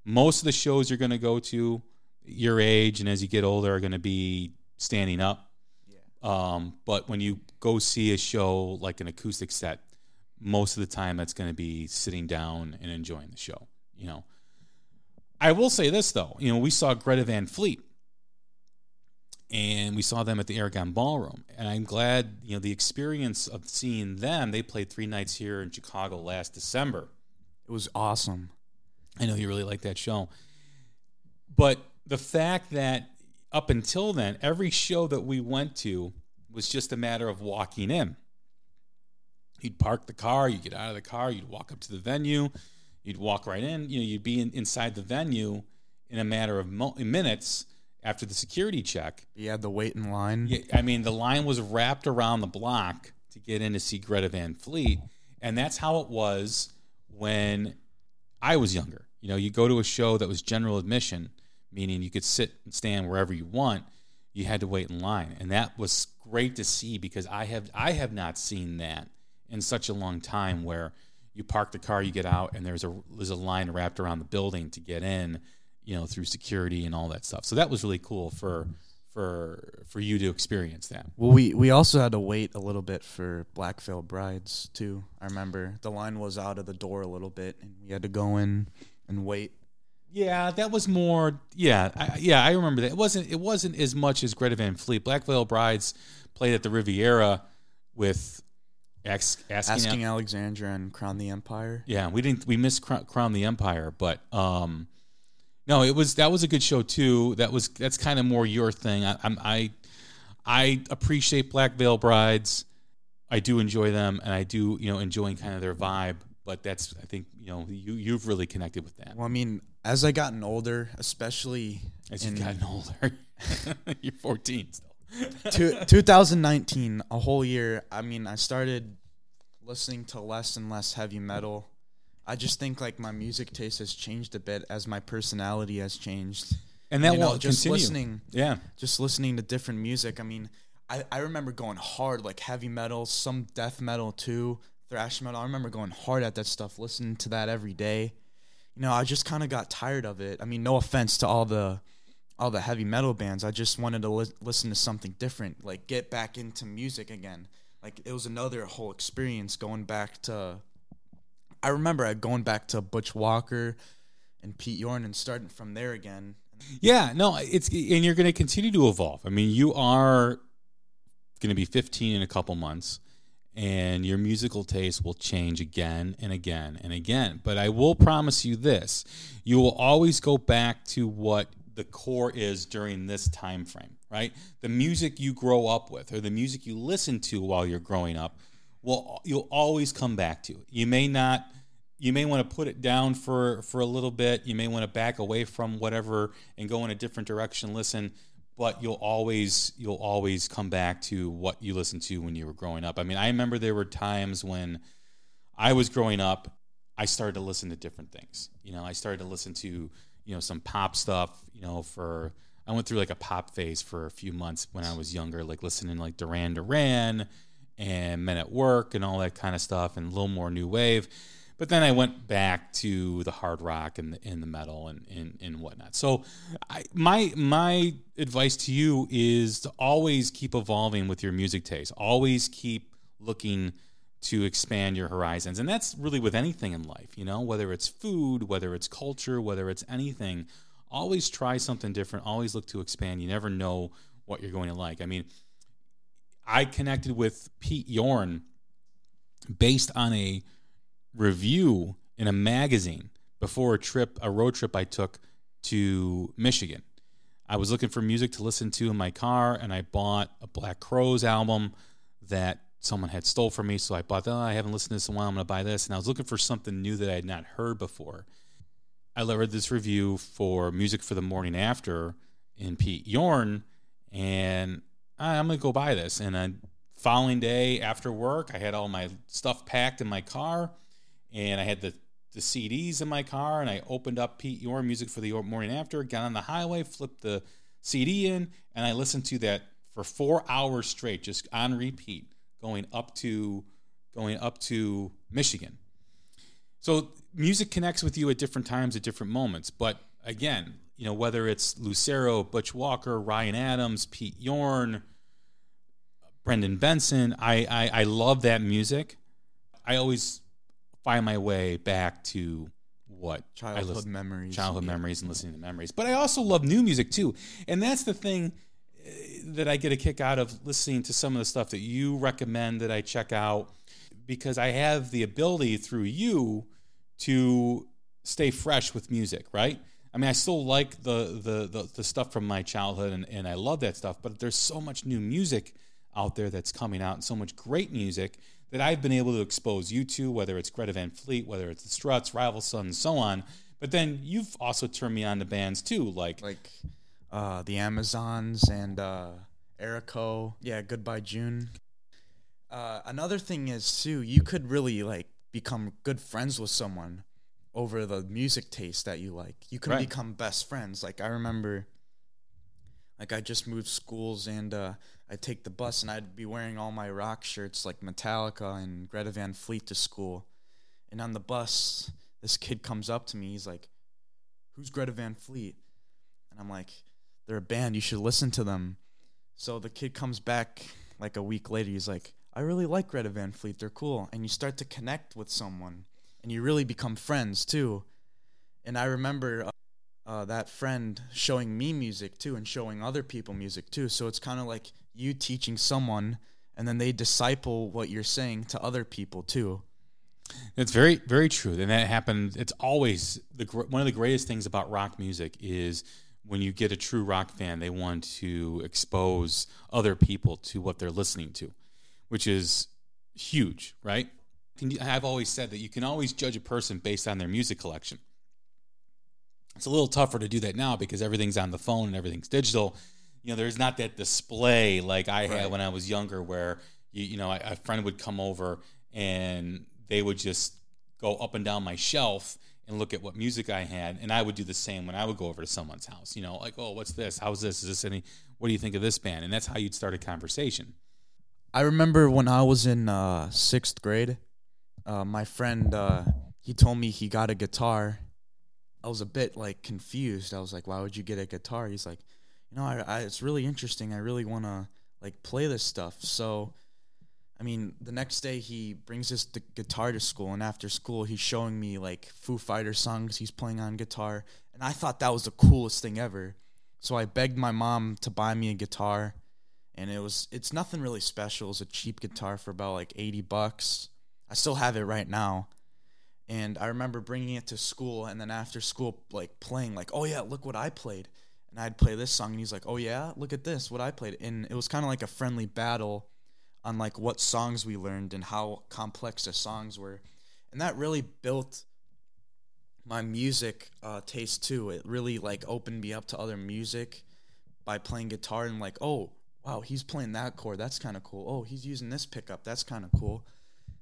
S1: Most of the shows you're going to go to, your age and as you get older, are going to be standing up. Yeah. Um, but when you go see a show like an acoustic set, most of the time that's going to be sitting down and enjoying the show. You know, I will say this though. You know, we saw Greta Van Fleet, and we saw them at the Aragon Ballroom, and I'm glad you know the experience of seeing them. They played three nights here in Chicago last December.
S2: it was awesome.
S1: I know you really like that show. But the fact that up until then, every show that we went to was just a matter of walking in. You'd park the car, you'd get out of the car, you'd walk up to the venue, you'd walk right in. You know, you'd be in, inside the venue in a matter of mo- minutes after the security check.
S2: You had to wait in line.
S1: Yeah, I mean, the line was wrapped around the block to get in to see Greta Van Fleet, and that's how it was when I was younger. You know, you go to a show that was general admission, meaning you could sit and stand wherever you want. You had to wait in line, and that was great to see because I have I have not seen that in such a long time where you park the car, you get out, and there's a there's a line wrapped around the building to get in, you know, through security and all that stuff. So that was really cool for for for you to experience that.
S2: Well, we we also had to wait a little bit for Black Veil Brides too. I remember the line was out of the door a little bit, and we had to go in and wait.
S1: Yeah, that was more. Yeah, I, yeah, I remember that. It wasn't. It wasn't as much as Greta Van Fleet. Black Veil Brides played at the Riviera with Ask, asking,
S2: Asking Alexandria and Crown the Empire.
S1: Yeah, we didn't. We missed Cro- Crown the Empire, but um, no, it was that was a good show too. That was that's kind of more your thing. I, I'm I I appreciate Black Veil Brides. I do enjoy them, and I do you know enjoying kind of their vibe. But that's I think you know you you've really connected with that
S2: Well, I mean, as I gotten older, especially
S1: as
S2: in
S1: you've gotten older. (laughs) You're 14 still.
S2: Two, 2019, a whole year. I mean, I started listening to less and less heavy metal. I just think like my music taste has changed a bit as my personality has changed.
S1: And that
S2: You know, just
S1: continue.
S2: listening.
S1: Yeah.
S2: just listening to different music. I mean, I, I remember going hard, like heavy metal, some death metal too, thrash metal. I remember going hard at that stuff, listening to that every day. You know, I just kind of got tired of it. I mean, no offense to all the all the heavy metal bands. I just wanted to li- listen to something different, like get back into music again. Like it was another whole experience going back to. I remember uh, going back to Butch Walker and Pete Yorn and starting from there again.
S1: Yeah, no, it's and you're going to continue to evolve. I mean, you are going to be 15 in a couple months and your musical taste will change again and again and again. But I will promise you this, you will always go back to what the core is during this time frame, right? The music you grow up with or the music you listen to while you're growing up will you'll always come back to. You may not you may want to put it down for for a little bit. You may want to back away from whatever and go in a different direction, listen, but you'll always you'll always come back to what you listened to when you were growing up. I mean, I remember there were times when I was growing up, I started to listen to different things. You know, I started to listen to you know some pop stuff you know for i went through like a pop phase for a few months when i was younger like listening like duran duran and men at work and all that kind of stuff and a little more new wave but then I went back to the hard rock and the, and the metal and, and, and whatnot. So, I, my my advice to you is to always keep evolving with your music taste. Always keep looking to expand your horizons. And that's really with anything in life, you know, whether it's food, whether it's culture, whether it's anything. Always try something different. Always look to expand. You never know what you're going to like. I mean, I connected with Pete Yorn based on a review in a magazine before a trip, a road trip I took to Michigan. I was looking for music to listen to in my car, and I bought a Black Crowes album that someone had stole from me. So I bought, oh, I haven't listened to this in a while. I'm going to buy this. And I was looking for something new that I had not heard before. I read this review for Music for the Morning After in Pete Yorn, and I'm going to go buy this. And then following day after work, I had all my stuff packed in my car, and I had the the CDs in my car, and I opened up Pete Yorn Music for the Morning After, got on the highway, flipped the CD in, and I listened to that for four hours straight, just on repeat going up to going up to Michigan. So music connects with you at different times at different moments. But again, you know, whether it's Lucero, Butch Walker, Ryan Adams, Pete Yorn, Brendan Benson, I, I, I love that music. I always find my way back to what
S2: childhood listen, memories,
S1: childhood yeah. memories, and listening to memories. But I also love new music too, and that's the thing that I get a kick out of listening to some of the stuff that you recommend that I check out because I have the ability through you to stay fresh with music, right? I mean, I still like the the the, the stuff from my childhood and, and I love that stuff, but there's so much new music out there that's coming out and so much great music that I've been able to expose you to, whether it's Greta Van Fleet, whether it's the Struts, Rival Son, and so on. But then you've also turned me on to bands too, like
S2: like uh, the Amazons and uh, Erico. Yeah, Goodbye June. Uh, another thing is too, you could really like become good friends with someone over the music taste that you like. You can right. become best friends. Like I remember, like I just moved schools and uh, I'd take the bus and I'd be wearing all my rock shirts like Metallica and Greta Van Fleet to school. And on the bus, this kid comes up to me. He's like, "Who's Greta Van Fleet?" And I'm like, they're a band. You should listen to them. So the kid comes back like a week later. He's like, I really like Greta Van Fleet. They're cool. And you start to connect with someone and you really become friends too. And I remember uh, uh, that friend showing me music too and showing other people music too. So it's kind of like you teaching someone and then they disciple what you're saying to other people too.
S1: It's very, very true. And that happened. It's always the one of the greatest things about rock music is when you get a true rock fan, they want to expose other people to what they're listening to, which is huge, right? I've always said that you can always judge a person based on their music collection. It's a little tougher to do that now because everything's on the phone and everything's digital. You know, there's not that display like I had when I was younger, where you, you know, a friend would come over and they would just go up and down my shelf and look at what music I had, and I would do the same when I would go over to someone's house. You know, like, oh, what's this? How's this? Is this any? What do you think of this band? And that's how you'd start a conversation.
S2: I remember when I was in uh, sixth grade, uh, my friend uh, he told me he got a guitar. I was a bit like confused. I was like, "Why would you get a guitar?" He's like, "You know, I, I it's really interesting. I really want to like play this stuff." So, I mean, the next day he brings his the guitar to school, and after school he's showing me like Foo Fighter songs he's playing on guitar, and I thought that was the coolest thing ever. So I begged my mom to buy me a guitar, and it was it's nothing really special. It was a cheap guitar for about like eighty bucks. I still have it right now. And I remember bringing it to school, and then after school, like playing, like, oh yeah, look what I played. And I'd play this song, and he's like, oh yeah, look at this, what I played. And it was kind of like a friendly battle on like what songs we learned and how complex the songs were. And that really built my music uh, taste too. It really like opened me up to other music by playing guitar and like, oh wow, he's playing that chord. That's kind of cool. Oh, he's using this pickup. That's kind of cool.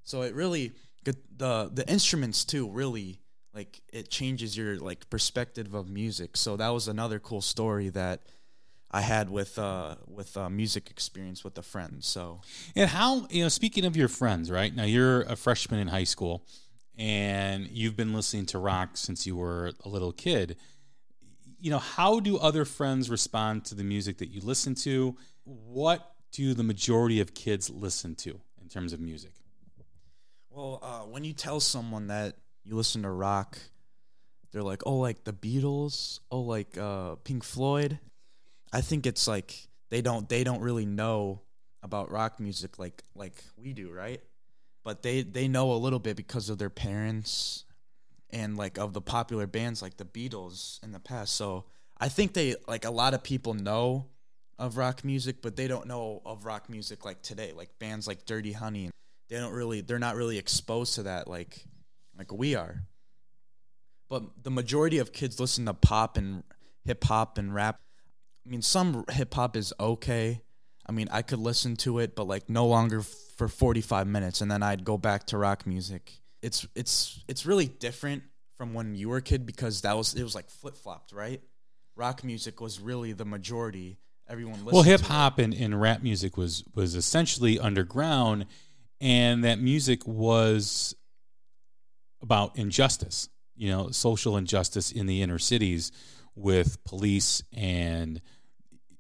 S2: So it really the the instruments too really like it changes your like perspective of music. So that was another cool story that I had with uh with uh, music experience with a friend. So
S1: and how you know speaking of your friends, right now you're a freshman in high school and you've been listening to rock since you were a little kid. You know how do other friends respond to the music that you listen to? What do the majority of kids listen to in terms of music?
S2: Well, uh, when you tell someone that you listen to rock, they're like, "Oh, like the Beatles, oh, like uh, Pink Floyd." I think it's like they don't they don't really know about rock music like like we do, right? But they they know a little bit because of their parents and like of the popular bands like the Beatles in the past. So I think they like a lot of people know of rock music, but they don't know of rock music like today, like bands like Dirty Honey they don't really they're not really exposed to that like like we are. But the majority of kids listen to pop and hip hop and rap. I mean, some hip hop is okay. I mean, I could listen to it, but like no longer for 45 minutes and then I'd go back to rock music. It's it's it's really different from when you were a kid because that was it was like flip-flopped, right? Rock music was really the majority. Everyone listened to
S1: Well, hip hop and, and rap music was was essentially underground and that music was about injustice, you know, social injustice in the inner cities with police and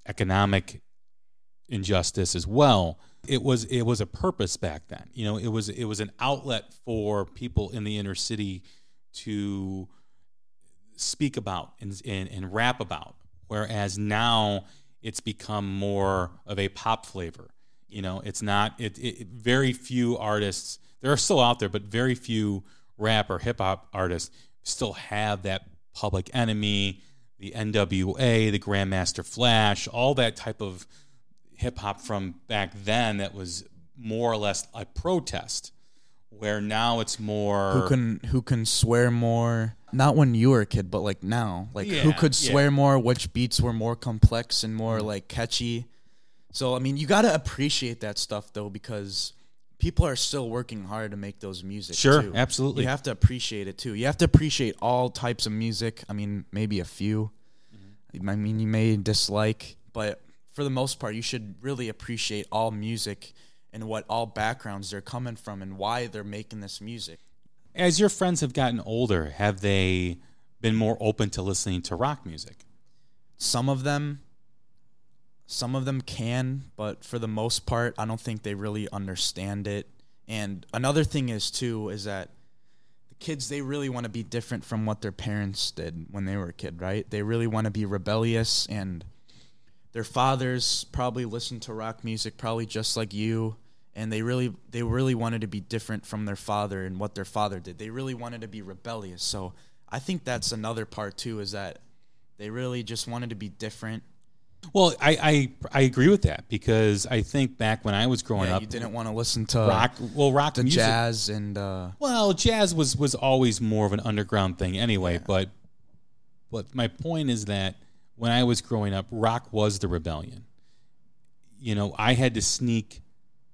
S1: economic injustice as well. It was it was a purpose back then. You know, it was it was an outlet for people in the inner city to speak about and, and, and rap about. Whereas now it's become more of a pop flavor you know, it's not. It, it very few artists. There are still out there, but very few rap or hip hop artists still have that Public Enemy, the NWA, the Grandmaster Flash, all that type of hip hop from back then that was more or less a protest. Where now it's more
S2: who can who can swear more. Not when you were a kid, but like now, like yeah, who could swear yeah. more? Which beats were more complex and more mm-hmm. like catchy? So I mean, you got to appreciate that stuff though because people are still working hard to make those music.
S1: Sure,
S2: too.
S1: absolutely.
S2: You have to appreciate it too. You have to appreciate all types of music. I mean, maybe a few. Mm-hmm. I mean, you may dislike, but for the most part, you should really appreciate all music and what all backgrounds they're coming from and why they're making this music.
S1: As your friends have gotten older, have they been more open to listening to rock music?
S2: Some of them some of them can, but for the most part, I don't think they really understand it. And another thing is too is that the kids they really want to be different from what their parents did when they were a kid, right? They really want to be rebellious and their fathers probably listened to rock music probably just like you and they really they really wanted to be different from their father and what their father did. They really wanted to be rebellious. So I think that's another part too is that they really just wanted to be different
S1: well, I, I, I agree with that because I think back when I was growing
S2: yeah,
S1: up,
S2: you didn't want to listen to
S1: rock. Well, rock
S2: the
S1: music.
S2: jazz and uh,
S1: well, jazz was was always more of an underground thing anyway. Yeah. But but my point is that when I was growing up, rock was the rebellion. You know, I had to sneak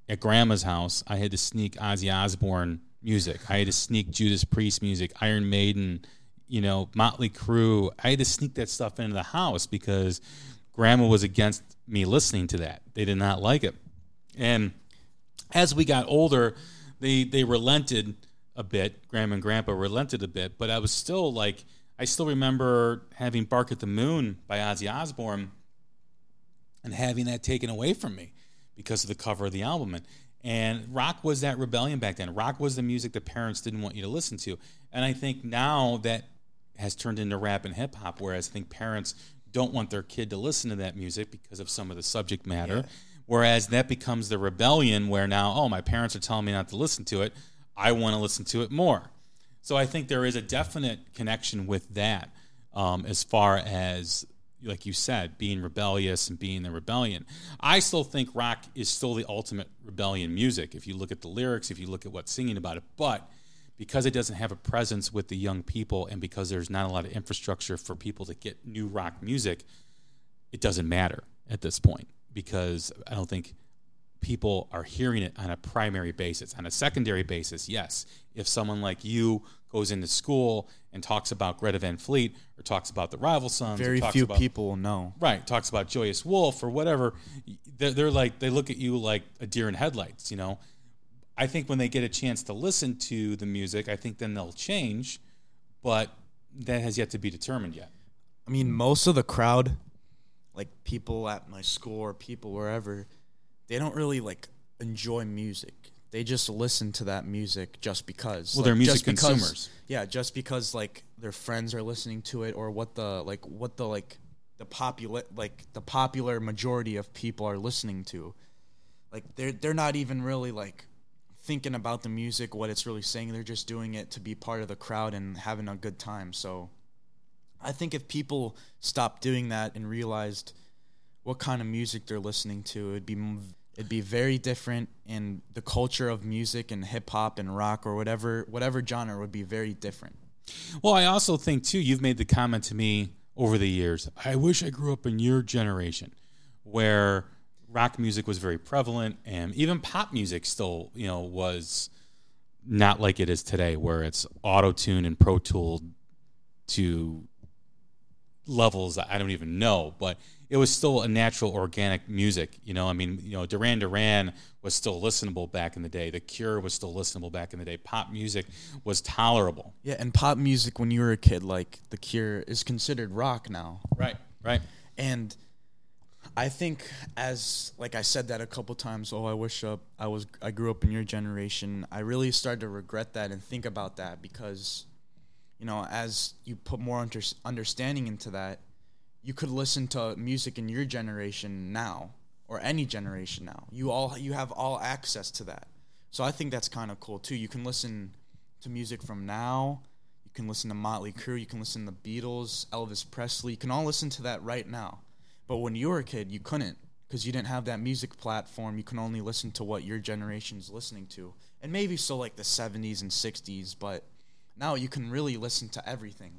S1: at grandma's house. I had to sneak Ozzy Osbourne music. I had to sneak Judas Priest music, Iron Maiden, you know, Motley Crue. I had to sneak that stuff into the house because grandma was against me listening to that. They did not like it. And as we got older, they they relented a bit. Grandma and Grandpa relented a bit, but I was still like, I still remember having "Bark at the Moon" by Ozzy Osbourne and having that taken away from me because of the cover of the album. And, and rock was that rebellion back then. Rock was the music that parents didn't want you to listen to. And I think now that has turned into rap and hip hop, whereas I think parents don't want their kid to listen to that music because of some of the subject matter. Yeah. Whereas that becomes the rebellion where now, oh, my parents are telling me not to listen to it. I want to listen to it more. So I think there is a definite connection with that um, as far as, like you said, being rebellious and being the rebellion. I still think rock is still the ultimate rebellion music. If you look at the lyrics, if you look at what's singing about it, but because it doesn't have a presence with the young people and because there's not a lot of infrastructure for people to get new rock music, it doesn't matter at this point because I don't think people are hearing it on a primary basis. On a secondary basis, yes. If someone like you goes into school and talks about Greta Van Fleet or talks about the Rival Sons,
S2: very few
S1: about,
S2: people know.
S1: Right, talks about Joyous Wolf or whatever. They're, they're like they look at you like a deer in headlights, you know. I think when they get a chance to listen to the music, I think then they'll change, but that has yet to be determined yet.
S2: I mean, most of the crowd, like people at my school or people wherever, they don't really like enjoy music. They just listen to that music just because.
S1: Well, like, they're music
S2: because,
S1: consumers.
S2: Yeah, just because like their friends are listening to it or what the like what the like the popular like the popular majority of people are listening to. Like they're they're not even really like thinking about the music, what it's really saying. They're just doing it to be part of the crowd and having a good time. So I think if people stopped doing that and realized what kind of music they're listening to, it'd be it'd be very different and the culture of music and hip hop and rock or whatever whatever genre would be very different.
S1: Well, I also think too you've made the comment to me over the years, I wish I grew up in your generation where rock music was very prevalent, and even pop music still, you know, was not like it is today, where it's auto tuned and pro tooled to levels that I don't even know, but it was still a natural, organic music. You know, I mean, you know, Duran Duran was still listenable back in the day. The Cure was still listenable back in the day. Pop music was tolerable.
S2: Yeah, and pop music when you were a kid, like The Cure, is considered rock now.
S1: Right, right.
S2: And I think as like I said that a couple times. Oh, I wish uh, I was I grew up in your generation. I really started to regret that and think about that because, you know, as you put more under, understanding into that, you could listen to music in your generation now or any generation now. You all you have all access to that. So I think that's kind of cool too. You can listen to music from now. You can listen to Motley Crue. You can listen to the Beatles, Elvis Presley. You can all listen to that right now. But when you were a kid, you couldn't because you didn't have that music platform. You can only listen to what your generation's listening to, and maybe still like the '70s and '60s. But now you can really listen to everything.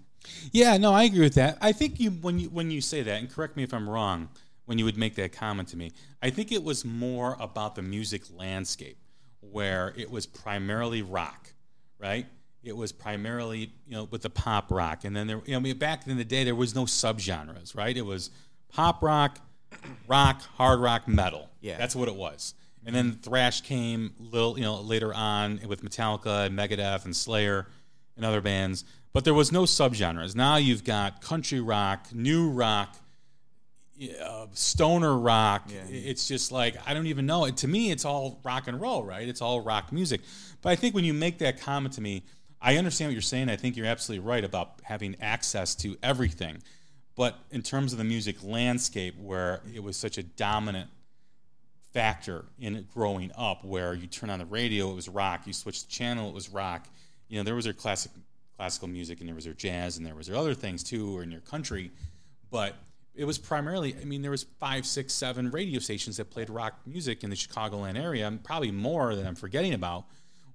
S1: Yeah, no, I agree with that. I think you when you when you say that, and correct me if I'm wrong, when you would make that comment to me, I think it was more about the music landscape where it was primarily rock, right? It was primarily you know with the pop rock, and then there you know I mean, back in the day there was no subgenres, right? It was pop rock, rock, hard rock, metal.
S2: Yeah,
S1: that's what it was. And then thrash came little, you know, later on with Metallica and Megadeth and Slayer and other bands. But there was no subgenres. Now you've got country rock, new rock, uh, stoner rock. Yeah. It's just like I don't even know. To me, it's all rock and roll, right? It's all rock music. But I think when you make that comment to me, I understand what you're saying. I think you're absolutely right about having access to everything. But in terms of the music landscape, where it was such a dominant factor in growing up, where you turn on the radio, it was rock. You switch the channel, it was rock. You know, there was your classic classical music, and there was your jazz, and there was your other things too, or in your country. But it was primarily, I mean, there was five, six, seven radio stations that played rock music in the Chicagoland area, probably more than I'm forgetting about.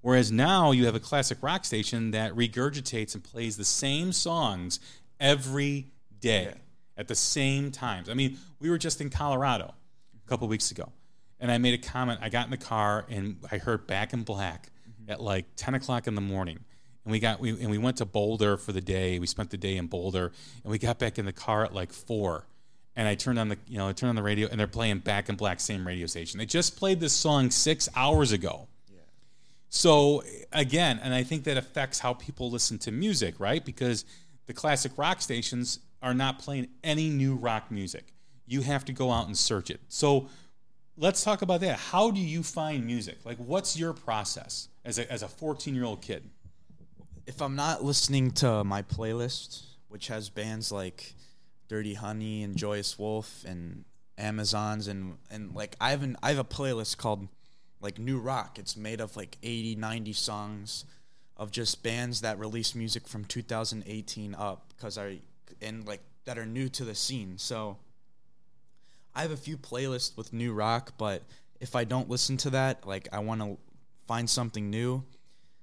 S1: Whereas now you have a classic rock station that regurgitates and plays the same songs every day yeah. at the same times. I mean, we were just in Colorado a couple weeks ago, and I made a comment. I got in the car and I heard Back in Black mm-hmm. at like ten o'clock in the morning, and we got we and we went to Boulder for the day. We spent the day in Boulder, and we got back in the car at like four. And I turned on the you know I turned on the radio, and they're playing Back in Black, same radio station. They just played this song six hours ago. So again, and I think that affects how people listen to music, right? Because the classic rock stations are not playing any new rock music. You have to go out and search it. So let's talk about that. How do you find music? Like, what's your process as a as a 14 year old kid?
S2: If I'm not listening to my playlist, which has bands like Dirty Honey and Joyous Wolf and Amazons and and like I have an I have a playlist called like New Rock. It's made of like 80, 90 songs of just bands that release music from 2018 up because I and like that are new to the scene. So I have a few playlists with new rock, but if I don't listen to that, like I want to find something new.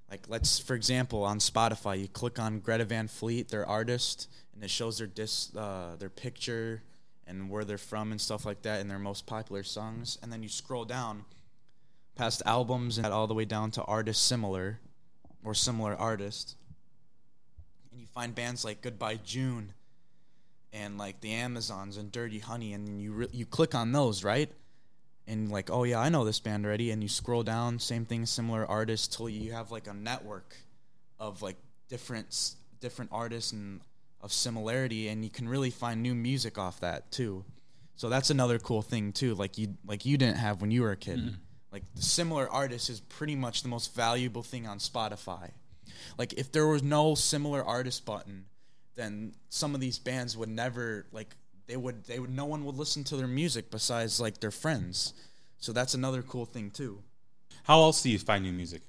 S2: Like let's for example on Spotify, you click on Greta Van Fleet, their artist, and it shows their dis uh, their picture and where they're from and stuff like that and their most popular songs, and then you scroll down past albums and all the way down to artists similar or similar artists. And you find bands like Goodbye June and like the Amazons and Dirty Honey and you re- you click on those, right? And like, oh yeah, I know this band already and you scroll down, same thing, similar artists till you have like a network of like different different artists and of similarity and you can really find new music off that too. So that's another cool thing too, like you like you didn't have when you were a kid. Mm-hmm like the similar artists is pretty much the most valuable thing on Spotify. Like if there was no similar artist button, then some of these bands would never like they would they would no one would listen to their music besides like their friends. So that's another cool thing too.
S1: How else do you find new music?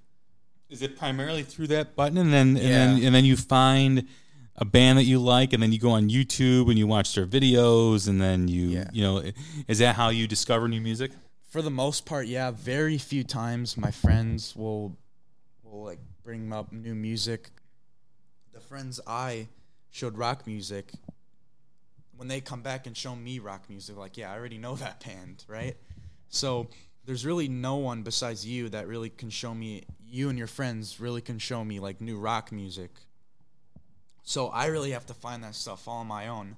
S1: Is it primarily through that button and then and then and then you find a band that you like and then you go on YouTube and you watch their videos and then you yeah. you know is that how you discover new music?
S2: for the most part, yeah. Very few times my friends will will like bring up new music. The friends I showed rock music, when they come back and show me rock music, like yeah, I already know that (laughs) band, right? So there's really no one besides you that really can show me. You and your friends really can show me like new rock music. So I really have to find that stuff all on my own,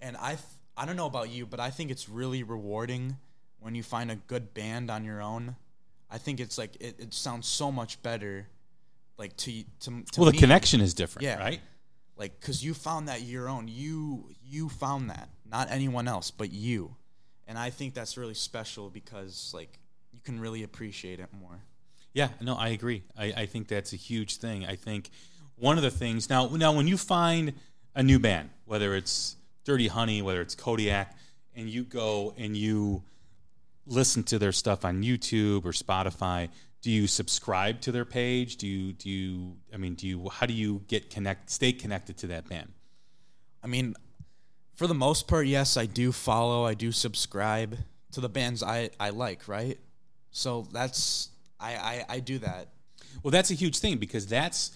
S2: and I I don't know about you, but I think it's really rewarding when you find a good band on your own, I think it's like it, it sounds so much better. Like to to, to
S1: well, me, the connection is different, yeah, right?
S2: Like because you found that your own. You you found that, not anyone else, but you. And I think that's really special because like you can really appreciate it more.
S1: Yeah, no, I agree. I, I think that's a huge thing. I think one of the things now now when you find a new band, whether it's Dirty Honey, whether it's Kodiak, and you go and you listen to their stuff on YouTube or Spotify, do you subscribe to their page? Do you do you I mean, do you how do you get connect stay connected to that band?
S2: I mean, for the most part, yes, I do follow, I do subscribe to the bands I, I like, right? So that's I, I, I do that.
S1: Well, that's a huge thing because that's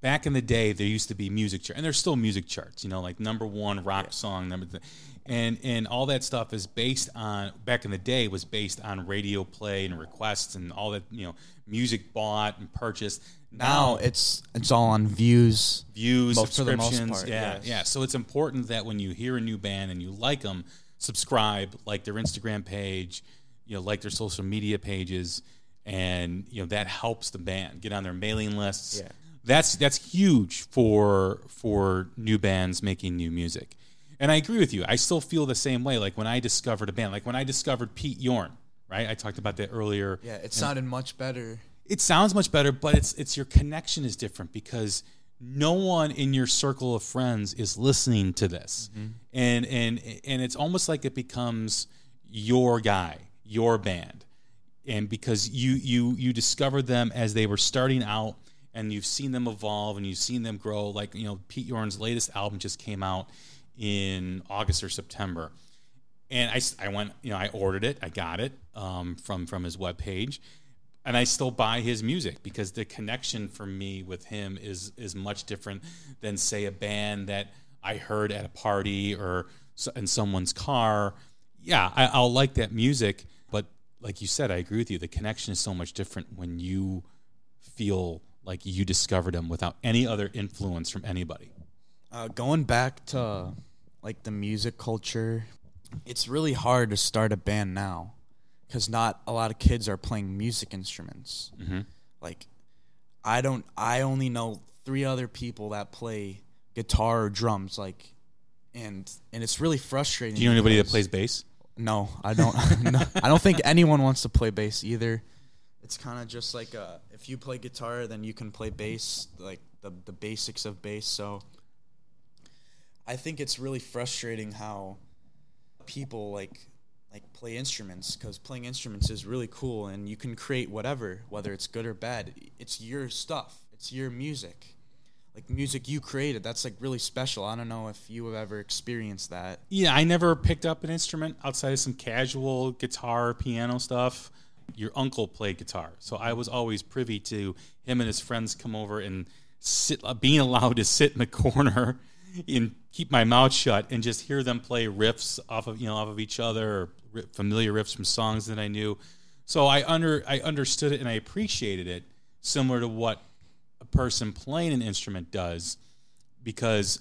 S1: back in the day there used to be music charts and there's still music charts you know like number one rock yeah. song number th- and and all that stuff is based on back in the day was based on radio play and requests and all that you know music bought and purchased
S2: now, now it's it's all on views
S1: views subscriptions part, yeah yes. yeah so it's important that when you hear a new band and you like them subscribe like their instagram page you know like their social media pages and you know that helps the band get on their mailing lists yeah. that's that's huge for for new bands making new music and I agree with you. I still feel the same way. Like when I discovered a band, like when I discovered Pete Yorn, right? I talked about that earlier.
S2: Yeah, it sounded much better.
S1: It sounds much better, but it's it's your connection is different because no one in your circle of friends is listening to this, mm-hmm. and and and it's almost like it becomes your guy, your band, and because you you you discovered them as they were starting out, and you've seen them evolve and you've seen them grow. Like you know, Pete Yorn's latest album just came out in August or September. And I, I went, you know, I ordered it, I got it um, from from his webpage, and I still buy his music because the connection for me with him is is much different than say a band that I heard at a party or in someone's car. Yeah, I, I'll like that music, but like you said, I agree with you. The connection is so much different when you feel like you discovered them without any other influence from anybody.
S2: Uh, going back to like the music culture, it's really hard to start a band now because not a lot of kids are playing music instruments. Mm-hmm. Like I don't. I only know three other people that play guitar or drums. Like, and and it's really frustrating.
S1: Do you know anybody that plays bass?
S2: No, I don't. (laughs) no, I don't think anyone wants to play bass either. It's kind of just like uh, if you play guitar, then you can play bass, like the the basics of bass. So I think it's really frustrating how people like like play instruments because playing instruments is really cool and you can create whatever, whether it's good or bad. It's your stuff. It's your music. Like music you created, that's like really special. I don't know if you have ever experienced that.
S1: Yeah, I never picked up an instrument outside of some casual guitar, piano stuff. Your uncle played guitar, so I was always privy to him and his friends come over and sit, uh, being allowed to sit in the (laughs) corner and keep my mouth shut and just hear them play riffs off of you know off of each other or familiar riffs from songs that I knew. So I under I understood it and I appreciated it, similar to what a person playing an instrument does, because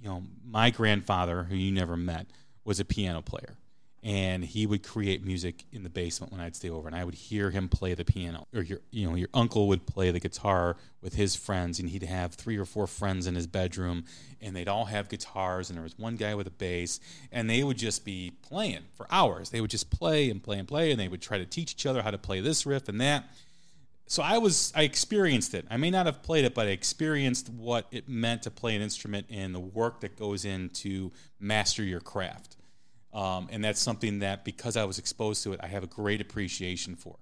S1: you know, my grandfather, who you never met, was a piano player. And he would create music in the basement when I'd stay over, and I would hear him play the piano. Or your, you know, your uncle would play the guitar with his friends, and he'd have three or four friends in his bedroom, and they'd all have guitars, and there was one guy with a bass, and they would just be playing for hours. They would just play and play and play, and they would try to teach each other how to play this riff and that so I was I experienced it. I may not have played it, but I experienced what it meant to play an instrument and the work that goes in to master your craft. Um, and that's something that because I was exposed to it, I have a great appreciation for.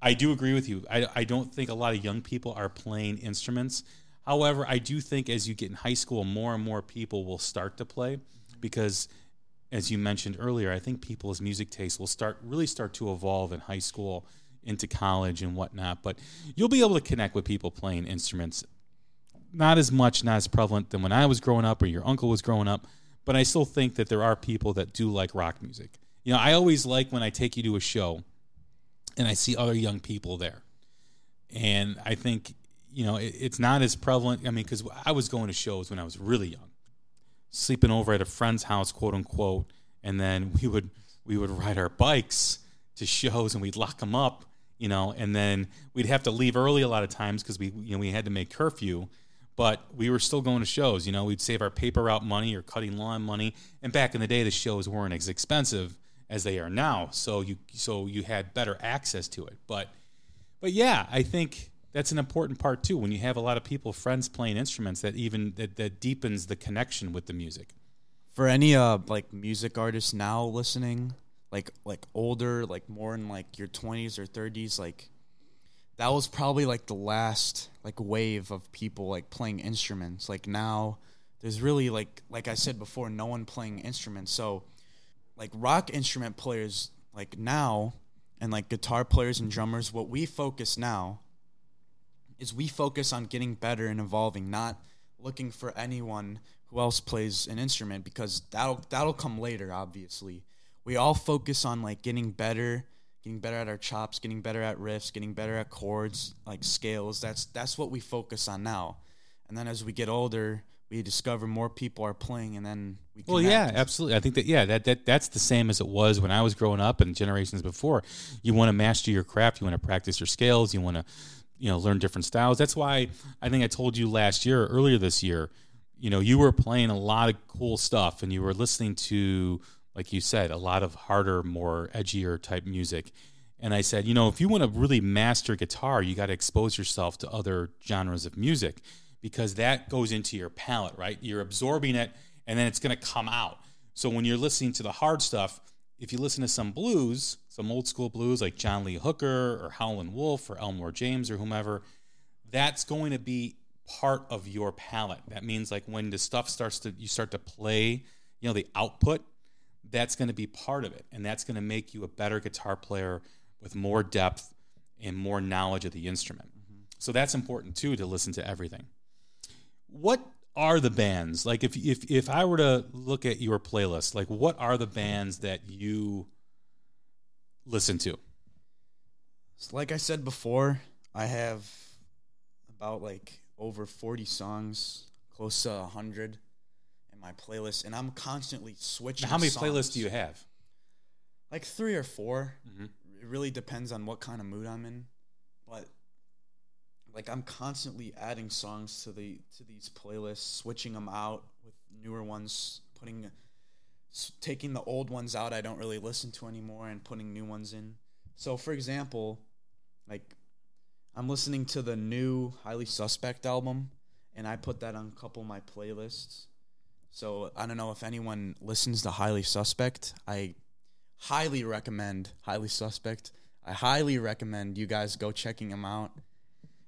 S1: I do agree with you. I, I don't think a lot of young people are playing instruments. However, I do think as you get in high school, more and more people will start to play because, as you mentioned earlier, I think people's music tastes will start really start to evolve in high school into college and whatnot. But you'll be able to connect with people playing instruments. Not as much, not as prevalent than when I was growing up or your uncle was growing up. But I still think that there are people that do like rock music. You know, I always like when I take you to a show and I see other young people there. And I think, you know, it, it's not as prevalent. I mean, because I was going to shows when I was really young, sleeping over at a friend's house, quote unquote, and then we would we would ride our bikes to shows and we'd lock them up, you know, and then we'd have to leave early a lot of times because we you know we had to make curfew. But we were still going to shows. You know, we'd save our paper route money or cutting lawn money. And back in the day, the shows weren't as expensive as they are now. So you so you had better access to it. But but yeah, I think that's an important part too. When you have a lot of people, friends playing instruments, that even that, that deepens the connection with the music.
S2: For any uh like music artists now listening, like like older, like more in like your twenties or thirties, like that was probably like the last like wave of people like playing instruments. Like now there's really like like I said before, no one playing instruments. So like rock instrument players like now and like guitar players and drummers, what we focus now is we focus on getting better and evolving, not looking for anyone who else plays an instrument because that'll that'll come later, obviously. We all focus on like getting better, getting better at our chops, getting better at riffs, getting better at chords, like scales. That's that's what we focus on now. And then as we get older, we discover more people are playing and then we
S1: Well, yeah, absolutely. I think that yeah, that, that that's the same as it was when I was growing up and generations before. You want to master your craft, you want to practice your scales, you want to you know learn different styles. That's why I think I told you last year, earlier this year, you know, you were playing a lot of cool stuff and you were listening to like you said, a lot of harder, more edgier type music. And I said, you know, if you want to really master guitar, you got to expose yourself to other genres of music because that goes into your palate, right? You're absorbing it and then it's going to come out. So when you're listening to the hard stuff, if you listen to some blues, some old school blues like John Lee Hooker or Howlin' Wolf or Elmore James or whomever, that's going to be part of your palate. That means like when the stuff starts to you start to play, you know, the output, that's going to be part of it and that's going to make you a better guitar player with more depth and more knowledge of the instrument. Mm-hmm. So that's important too to listen to everything. What are the bands like if if if I were to look at your playlist, like what are the bands that you listen to?
S2: So like I said before, I have about like over 40 songs, close to 100 in my playlist, and I'm constantly switching.
S1: Now, how many
S2: songs.
S1: playlists do you have?
S2: Like three or 4
S1: Mhm.
S2: It really depends on what kind of mood I'm in, but like I'm constantly adding songs to the to these playlists, switching them out with newer ones, putting taking the old ones out I don't really listen to anymore and putting new ones in. So for example, like I'm listening to the new Highly Suspect album and I put that on a couple of my playlists. So I don't know if anyone listens to Highly Suspect. I highly recommend Highly Suspect. I highly recommend you guys go checking them out.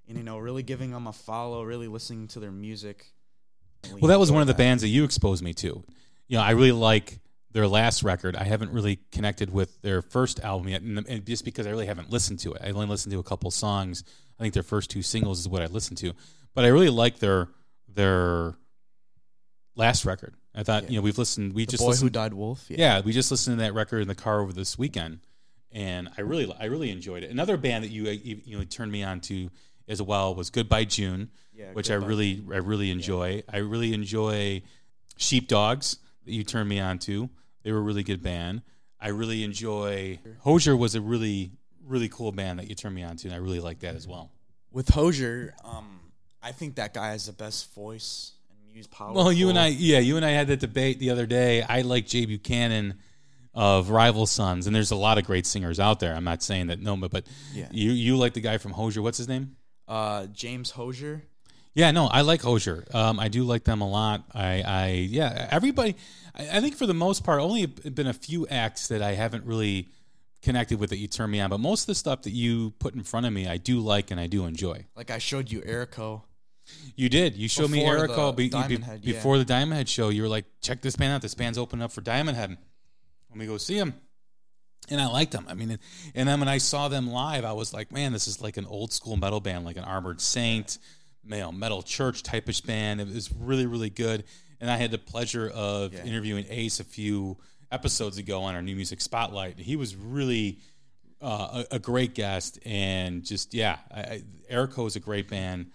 S2: And you know, really giving them a follow, really listening to their music. Really
S1: Well, that was one of the
S2: that.
S1: bands that you exposed me to. You know, I really like their last record. I haven't really connected with their first album yet, and, and just because I really haven't listened to it. I only listened to a couple songs. I think their first two singles is what I listened to, but I really like their their last record. I thought,
S2: Yeah.
S1: you know, we've listened. We
S2: The
S1: just
S2: Boy Who
S1: listened,
S2: Died Wolf.
S1: yeah, we just listened to that record in the car over this weekend, and I really, I really enjoyed it. Another band that you, uh, you, know, turned me on to as well was Goodbye June,
S2: Yeah,
S1: which
S2: Goodbye
S1: I really, I really enjoy. I really enjoy Sheepdogs that you turned me on to. They were a really good band. I really enjoy Hozier was a really, really cool band that you turned me on to, and I really like that as well.
S2: With Hozier, um, I think that guy has the best voice muse power.
S1: Well, you and I, yeah, you and I had that debate the other day. I like Jay Buchanan of Rival Sons, and there's a lot of great singers out there. I'm not saying that no, but but
S2: Yeah.
S1: you you like the guy from Hozier. What's his name?
S2: uh, James Hozier.
S1: Yeah, no, I like Hozier. Um, I do like them a lot. I, I yeah, everybody. I, I think for the most part, only been a few acts that I haven't really connected with that you turn me on. But most of the stuff that you put in front of me, I do like and I do enjoy.
S2: Like I showed you Erico.
S1: You did. You showed me
S2: Before
S1: Erico be, be-
S2: Head, yeah.
S1: before the Diamond Head show. You were like, check this band out. This band's open up for Diamond Head. Let me go see them. And I liked them. I mean, and then when I saw them live, I was like, man, this is like an old school metal band, like an Armored Saint, you know, metal church typish band. It was really, really good. And I had the pleasure of
S2: Yeah.
S1: interviewing Ace a few episodes ago on our New Music Spotlight. He was really uh, a, a great guest, and just yeah, I, I, Erico is a great band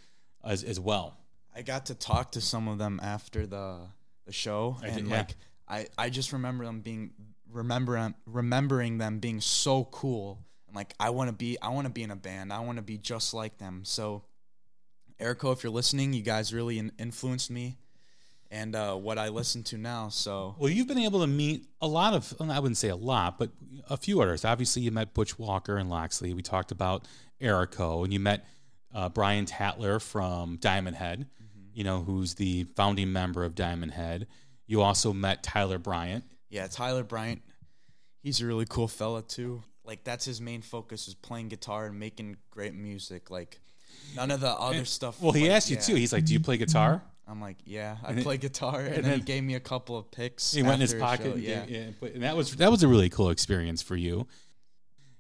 S1: as, as well.
S2: I got to talk to some of them after the the show,
S1: I
S2: and
S1: did- yeah.
S2: like I I just remember them being remember remembering them being so cool. And like I want to be I want to be in a band. I want to be just like them. So, Erico, if you're listening, you guys really in- influenced me, and uh, what I listen to now. So
S1: Well, you've been able to meet a lot of, well, I wouldn't say a lot, but a few artists. Obviously, you met Butch Walker and Loxley. We talked about Erico, and you met uh, Brian Tatler from Diamond Head, you know, who's the founding member of Diamond Head. You also met Tyler Bryant.
S2: yeah, Tyler Bryant, he's a really cool fella too. Like that's his main focus is playing guitar and making great music. Like none of the other stuff.
S1: Well, he
S2: like,
S1: asked you
S2: yeah.
S1: too. He's like, "Do you play guitar?"
S2: I'm like, yeah, I
S1: And it-
S2: play guitar, (laughs) and,
S1: and
S2: then,
S1: then-
S2: he gave me a couple of picks.
S1: He went in his pocket. and
S2: yeah.
S1: yeah, but- and that was that was a really cool experience for you.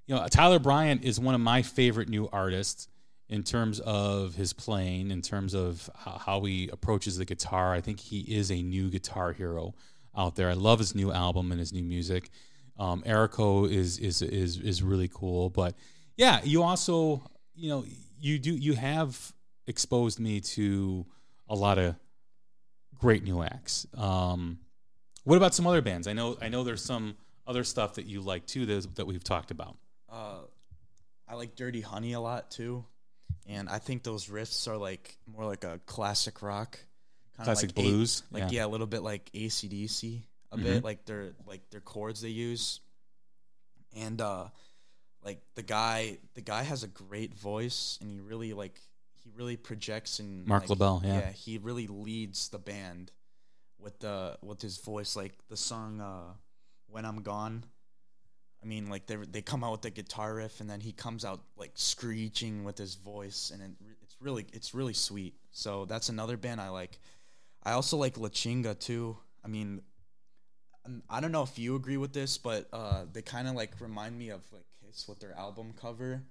S1: You know, Tyler Bryant is one of my favorite new artists in terms of his playing, in terms of how, he approaches the guitar. I think he is a new guitar hero out there. I love his new album and his new music. Um, Erico is is is is really cool, but yeah, you also you know you do you have exposed me to a lot of great new acts. Um, what about some other bands? I know I know there's some other stuff that you like too that, that we've talked about.
S2: Uh, I like Dirty Honey a lot too, and I think those riffs are like more like a classic rock,
S1: Classic
S2: like A-
S1: blues,
S2: like
S1: yeah.
S2: yeah. a little bit like ACDC a
S1: Mhm.
S2: bit, like their like their chords they use, and uh, like the guy the guy has a great voice, and he really like he really projects and
S1: Marc
S2: like,
S1: LaBelle, yeah.
S2: yeah, he really leads the band with the with his voice, like the song uh, "When I'm Gone." I mean, like they they come out with the guitar riff, and then he comes out like screeching with his voice, and it, it's really it's really sweet. So that's another band I like. I also like La Chinga too. I mean, I don't know if you agree with this, but uh, they kind of like remind me of like Kiss with their album cover.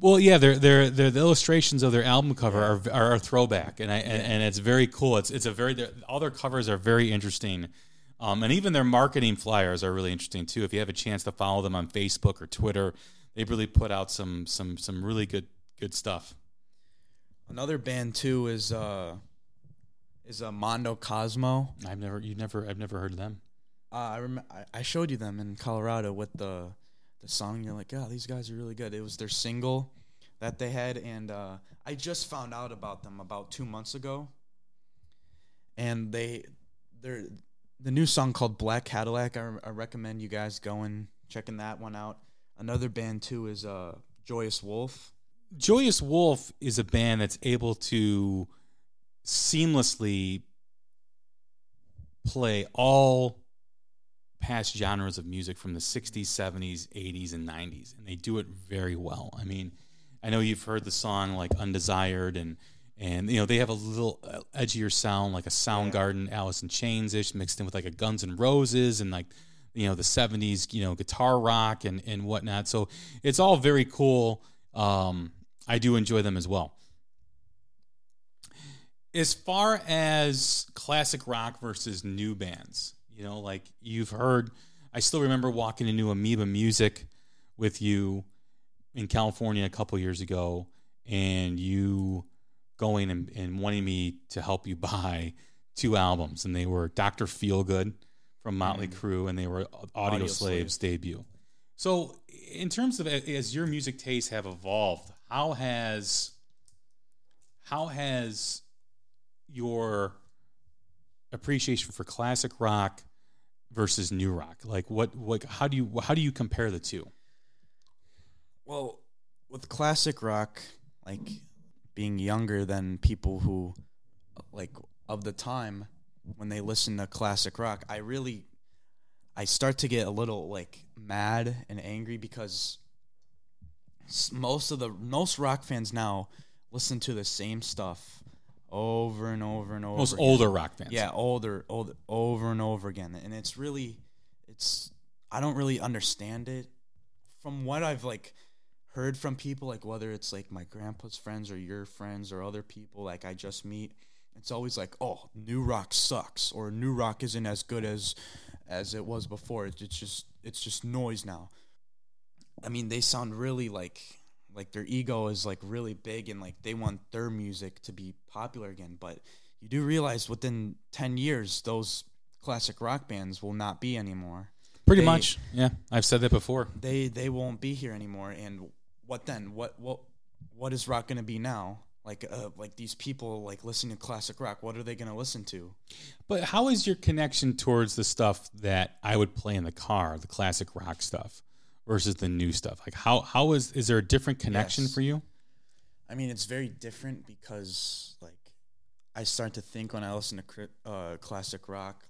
S1: Well, yeah, they're, they're, they're, the illustrations of their album cover are, are a throwback, and I and, and it's very cool. It's it's a very all their covers are very interesting, um, and even their marketing flyers are really interesting too. If you have a chance to follow them on Facebook or Twitter, they really put out some some some really good good stuff.
S2: Another band too is uh, is uh, Mondo Cosmo.
S1: I've never you never I've never heard of them.
S2: Uh, I rem- I- I showed you them in Colorado with the the song. You're like, oh, these guys are really good. It was their single. that they had, and uh, I just found out about them about two months ago. And they, they're the new song called Black Cadillac. I, I recommend you guys going checking that one out. Another band too is uh, Joyous Wolf.
S1: Joyous Wolf is a band that's able to seamlessly play all past genres of music from the 60s, 70s, 80s, and 90s. And they do it very well. I mean, I know you've heard the song like Undesired and and you know they have a little uh, edgier sound like a Soundgarden, Alice in Chains ish mixed in with like a Guns N' Roses and like you know the 70s you know guitar rock and and whatnot. So it's all very cool. Um, I do enjoy them as well. As far as classic rock versus new bands, you know, like you've heard, I still remember walking into Amoeba Music with you in California a couple years ago, and you going and, and wanting me to help you (laughs) buy two albums, and they were Doctor Feelgood from Motley mm. Crue, and they were Audio, Audio Slave's Slave. debut. So, in terms of as your music tastes have evolved, how has how has your appreciation for classic rock versus new rock? Like what what how do you how do you compare the two?
S2: Well, with classic rock, like being younger than people who like of the time when they listen to classic rock, I really I start to get a little like mad and angry because most of the most rock fans now listen to the same stuff over and over and over.
S1: Most
S2: again.
S1: older rock fans.
S2: Yeah, older, older, over and over again, and it's really, it's I don't really understand it. From what I've like heard from people, like whether it's like my grandpa's friends or your friends or other people like I just meet, it's always like, oh, new rock sucks, or new rock isn't as good as as it was before. It's just it's just noise now. I mean, they sound really like like their ego is like really big and like they want their music to be popular again. But you do realize within 10 years those classic rock bands will not be anymore.
S1: Pretty they, much. Yeah i've said that before.
S2: They they won't be here anymore. And what then what what what is rock going to be now like uh, like these people like listening to classic rock what are they going to listen to
S1: but how is your connection towards the stuff that i would play in the car the classic rock stuff versus the new stuff? Like how how is is there a different connection yes. for you?
S2: I mean, it's very different because like I start to think when I listen to uh, classic rock,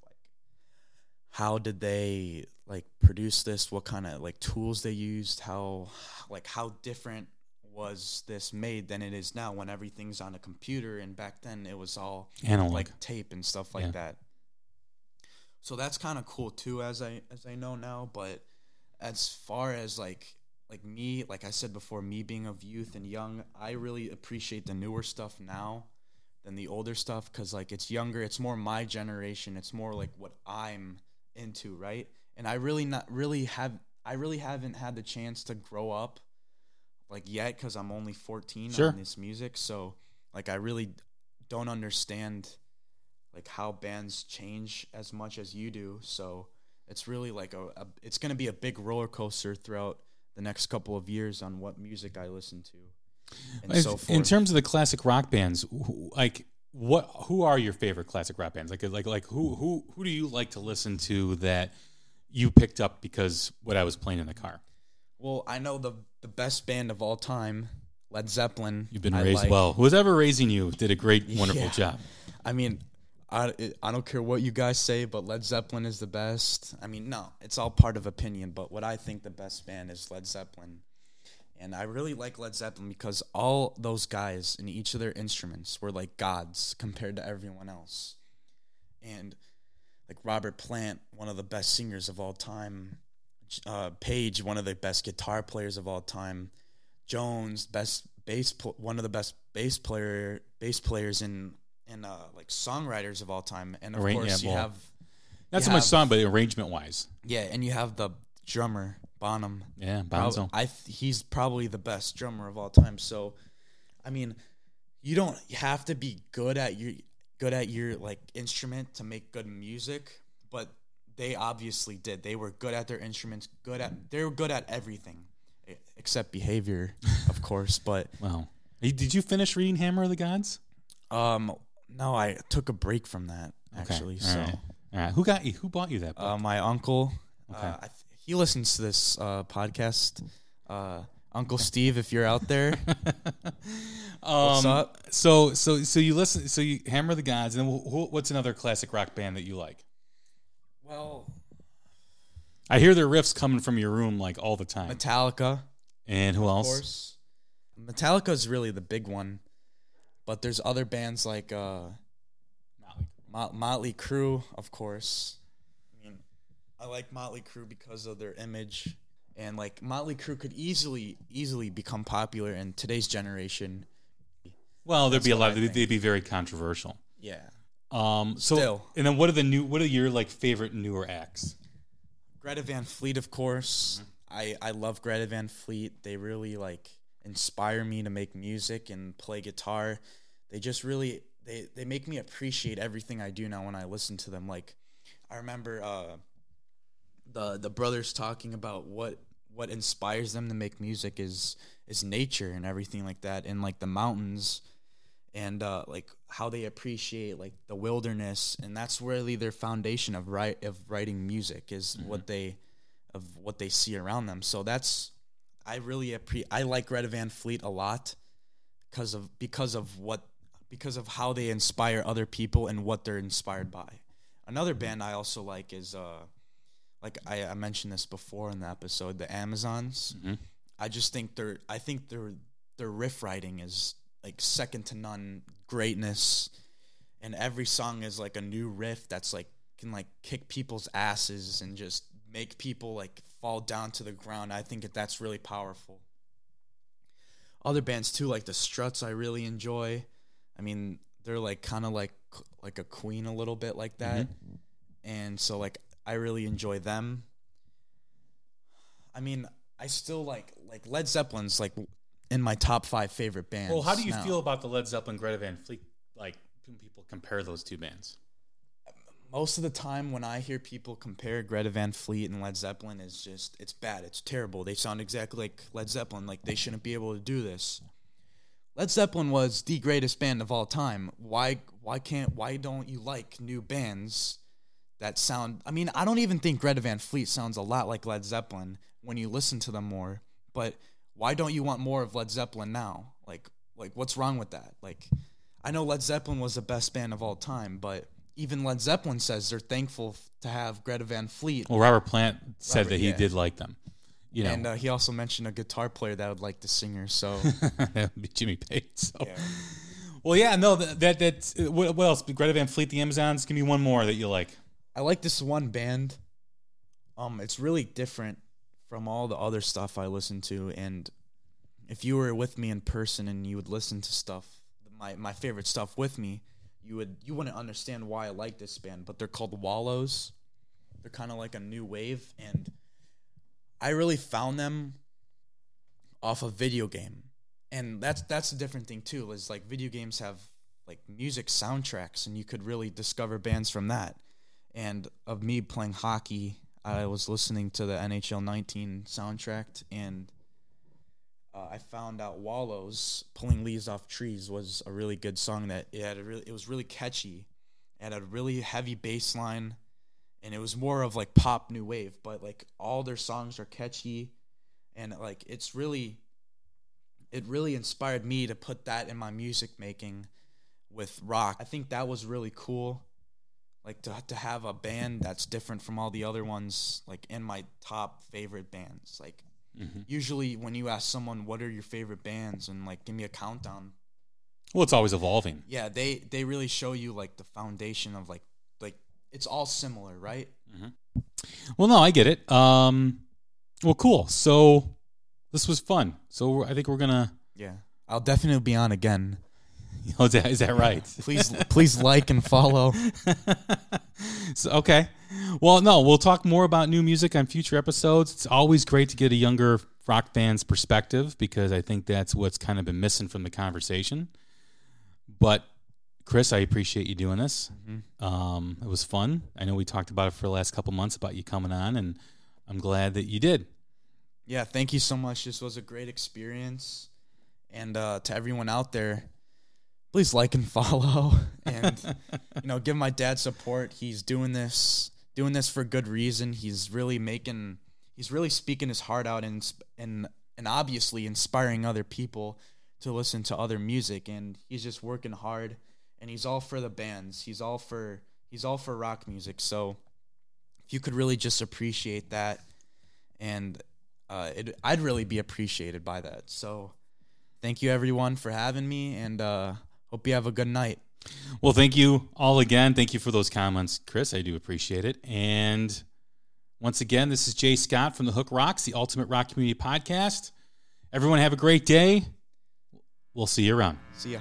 S2: how did they like produce this? What kind of like tools they used? How like how different was this made than it is now when everything's on a computer and back then it was all
S1: Analog.
S2: like tape and stuff like yeah. that. So that's kind of cool too as I as I know now, but as far as like like me, like I said before, me being of youth and young, I really appreciate the newer stuff now than the older stuff because like it's younger, it's more my generation, it's more like what I'm into, right? And I really not really have I really haven't had the chance to grow up like yet because I'm only 14 sure. on this music, so like I really don't understand like how bands change as much as you do, so it's really like a, a it's going to be a big roller coaster throughout the next couple of years on what music I listen to.
S1: And so forth. In terms of the classic rock bands, like what who are your favorite classic rap bands? Like like like who who who do you like to listen to that you picked up because what I was playing in the car?
S2: Well, I know the the best band of all time, Led Zeppelin.
S1: You've been raised like. well. Who's ever raising you did a great, (laughs) wonderful yeah. job.
S2: I mean, I, I don't care what you guys say, but Led Zeppelin is the best. I mean, no, it's all part of opinion, but what I think the best band is Led Zeppelin. And I really like Led Zeppelin because all those guys in each of their instruments were like gods compared to everyone else. And like Robert Plant, one of the best singers of all time, uh, Page, one of the best guitar players of all time, Jones, best bass, pl- one of the best bass player bass players in and uh, like songwriters of all time, and of course yeah, you well, have
S1: not so have, much song, but arrangement wise.
S2: Yeah, and you have the drummer Bonham.
S1: Yeah, Bonzo.
S2: I th- he's probably the best drummer of all time. So, I mean, you don't have to be good at your good at your like instrument to make good music, but they obviously did. They were good at their instruments, good at they were good at everything. except behavior, (laughs) of course. But
S1: Wow. Did you finish reading Hammer of the Gods?
S2: um, no, I took a break from that actually.
S1: Okay.
S2: So,
S1: All right. All right. Who got you? Who bought you that book?
S2: uh, my uncle,
S1: Okay.
S2: uh, I th- he listens to this uh, podcast. Uh, Uncle Steve, if you're out there, (laughs) what's
S1: Um,
S2: up?
S1: So so so you listen. So you Hammer the Gods, and then wh- wh- what's another classic rock band that you like?
S2: Well,
S1: I hear their riffs coming from your room like all the time.
S2: Metallica,
S1: And who
S2: of
S1: else?
S2: course. Metallica is really the big one, but there's other bands like uh, Mot- Motley Crue, of course. I like Motley Crue because of their image, and like Motley Crue could easily, easily become popular in today's generation.
S1: Well, there'd be a lot. Of, they'd be very controversial.
S2: Yeah,
S1: Um. So
S2: Still.
S1: and then what are the new? What are your like favorite newer acts?
S2: Greta Van Fleet, of course. I I love Greta Van Fleet. They really like inspire me to make music and play guitar. They just really they they make me appreciate everything I do now when I listen to them. Like I remember uh the the brothers talking about what what inspires them to make music is is nature and everything like that and like the mountains and uh, like how they appreciate like the wilderness. And that's really their foundation of write of writing music is what they of what they see around them. So that's I really appre- I like Greta Van Fleet a lot because of because of what because of how they inspire other people and what they're inspired by. Another band I also like is uh like I, I mentioned this before in the episode, the Amazons. Mm-hmm. I just think their I think their their riff writing is like second to none greatness, and every song is like a new riff that's like can like kick people's asses and just make people like fall down to the ground. I think that that's really powerful. Other bands too, like the Struts, I really enjoy. I mean, they're like kind of like like a Queen a little bit like that, mm-hmm. and so like I really enjoy them. I mean, I still like like Led Zeppelin's like in my top five favorite bands.
S1: Well, how do you
S2: now.
S1: feel about the Led Zeppelin, Greta Van Fleet? Like when people compare those two bands.
S2: most of the time when I hear people compare Greta Van Fleet and Led Zeppelin, is just it's bad. It's terrible. They sound exactly like Led Zeppelin. Like they shouldn't be able to do this. Led Zeppelin was the greatest band of all time. Why why can't why don't you like new bands that sound I mean, I don't even think Greta Van Fleet sounds a lot like Led Zeppelin when you listen to them more. But why don't you want more of Led Zeppelin now? Like like what's wrong with that? Like I know Led Zeppelin was the best band of all time, but even Led Zeppelin says they're thankful to have Greta Van Fleet.
S1: Well, Robert Plant said
S2: Robert,
S1: that he
S2: yeah.
S1: did like them. You know,
S2: And uh, he also mentioned a guitar player that would like the singer. So (laughs)
S1: that would be Jimmy Page. So. Well, yeah, no, that, that that's uh, what, what else? Greta Van Fleet, the Amazons. Give me one more that you like.
S2: I like this one band. Um, it's really different from all the other stuff I listen to. And if you were with me in person and you would listen to stuff, my my favorite stuff with me, you would you wouldn't understand why I like this band. But they're called Wallows. They're kind of like a new wave, and I really found them off a video game, and that's that's a different thing too. Is like video games have like music soundtracks, and you could really discover bands from that. And of me playing hockey, I was listening to the NHL 19 soundtrack, and uh, I found out Wallows "Pulling Leaves Off Trees" was a really good song. That it had really, it was really catchy, had a really heavy bass line, and it was more of like pop new wave. But like all their songs are catchy, and like it's really, it really inspired me to put that in my music making with rock. I think that was really cool. Like to to have a band that's different from all the other ones, like in my top favorite bands. Like usually when you ask someone what are your favorite bands and like give me a countdown,
S1: Well, it's always evolving.
S2: yeah, they they really show you like the foundation of like like it's all similar, right?
S1: Well, no, I get it. Um, well, cool. So this was fun. So I think we're gonna.
S2: Yeah. I'll definitely be on again. (laughs)
S1: Oh, is that, is that right? (laughs)
S2: Please please like and follow. (laughs)
S1: So, okay. Well, no, we'll talk more about new music on future episodes. It's always great to get a younger rock fan's perspective because I think that's what's kind of been missing from the conversation. But Chris, I appreciate you doing this. Um, it was fun. I know we talked about it for the last couple months about you coming on, and I'm glad that you did.
S2: Yeah, thank you so much. This was a great experience. And uh, to everyone out there, please like and follow (laughs) and you know, give my dad support. He's doing this doing this for good reason. He's really making he's really speaking his heart out and and and obviously inspiring other people to listen to other music and he's just working hard and he's all for the bands. He's all for he's all for rock music. So if you could really just appreciate that and uh, it, I'd really be appreciated by that. So thank you everyone for having me and uh, hope you have a good night.
S1: Well, thank you all again. Thank you for those comments, Chris. I do appreciate it. And once again, this is Jay Scott from the Hook Rocks, the Ultimate Rock Community Podcast. Everyone have a great day. We'll see you around.
S2: See ya.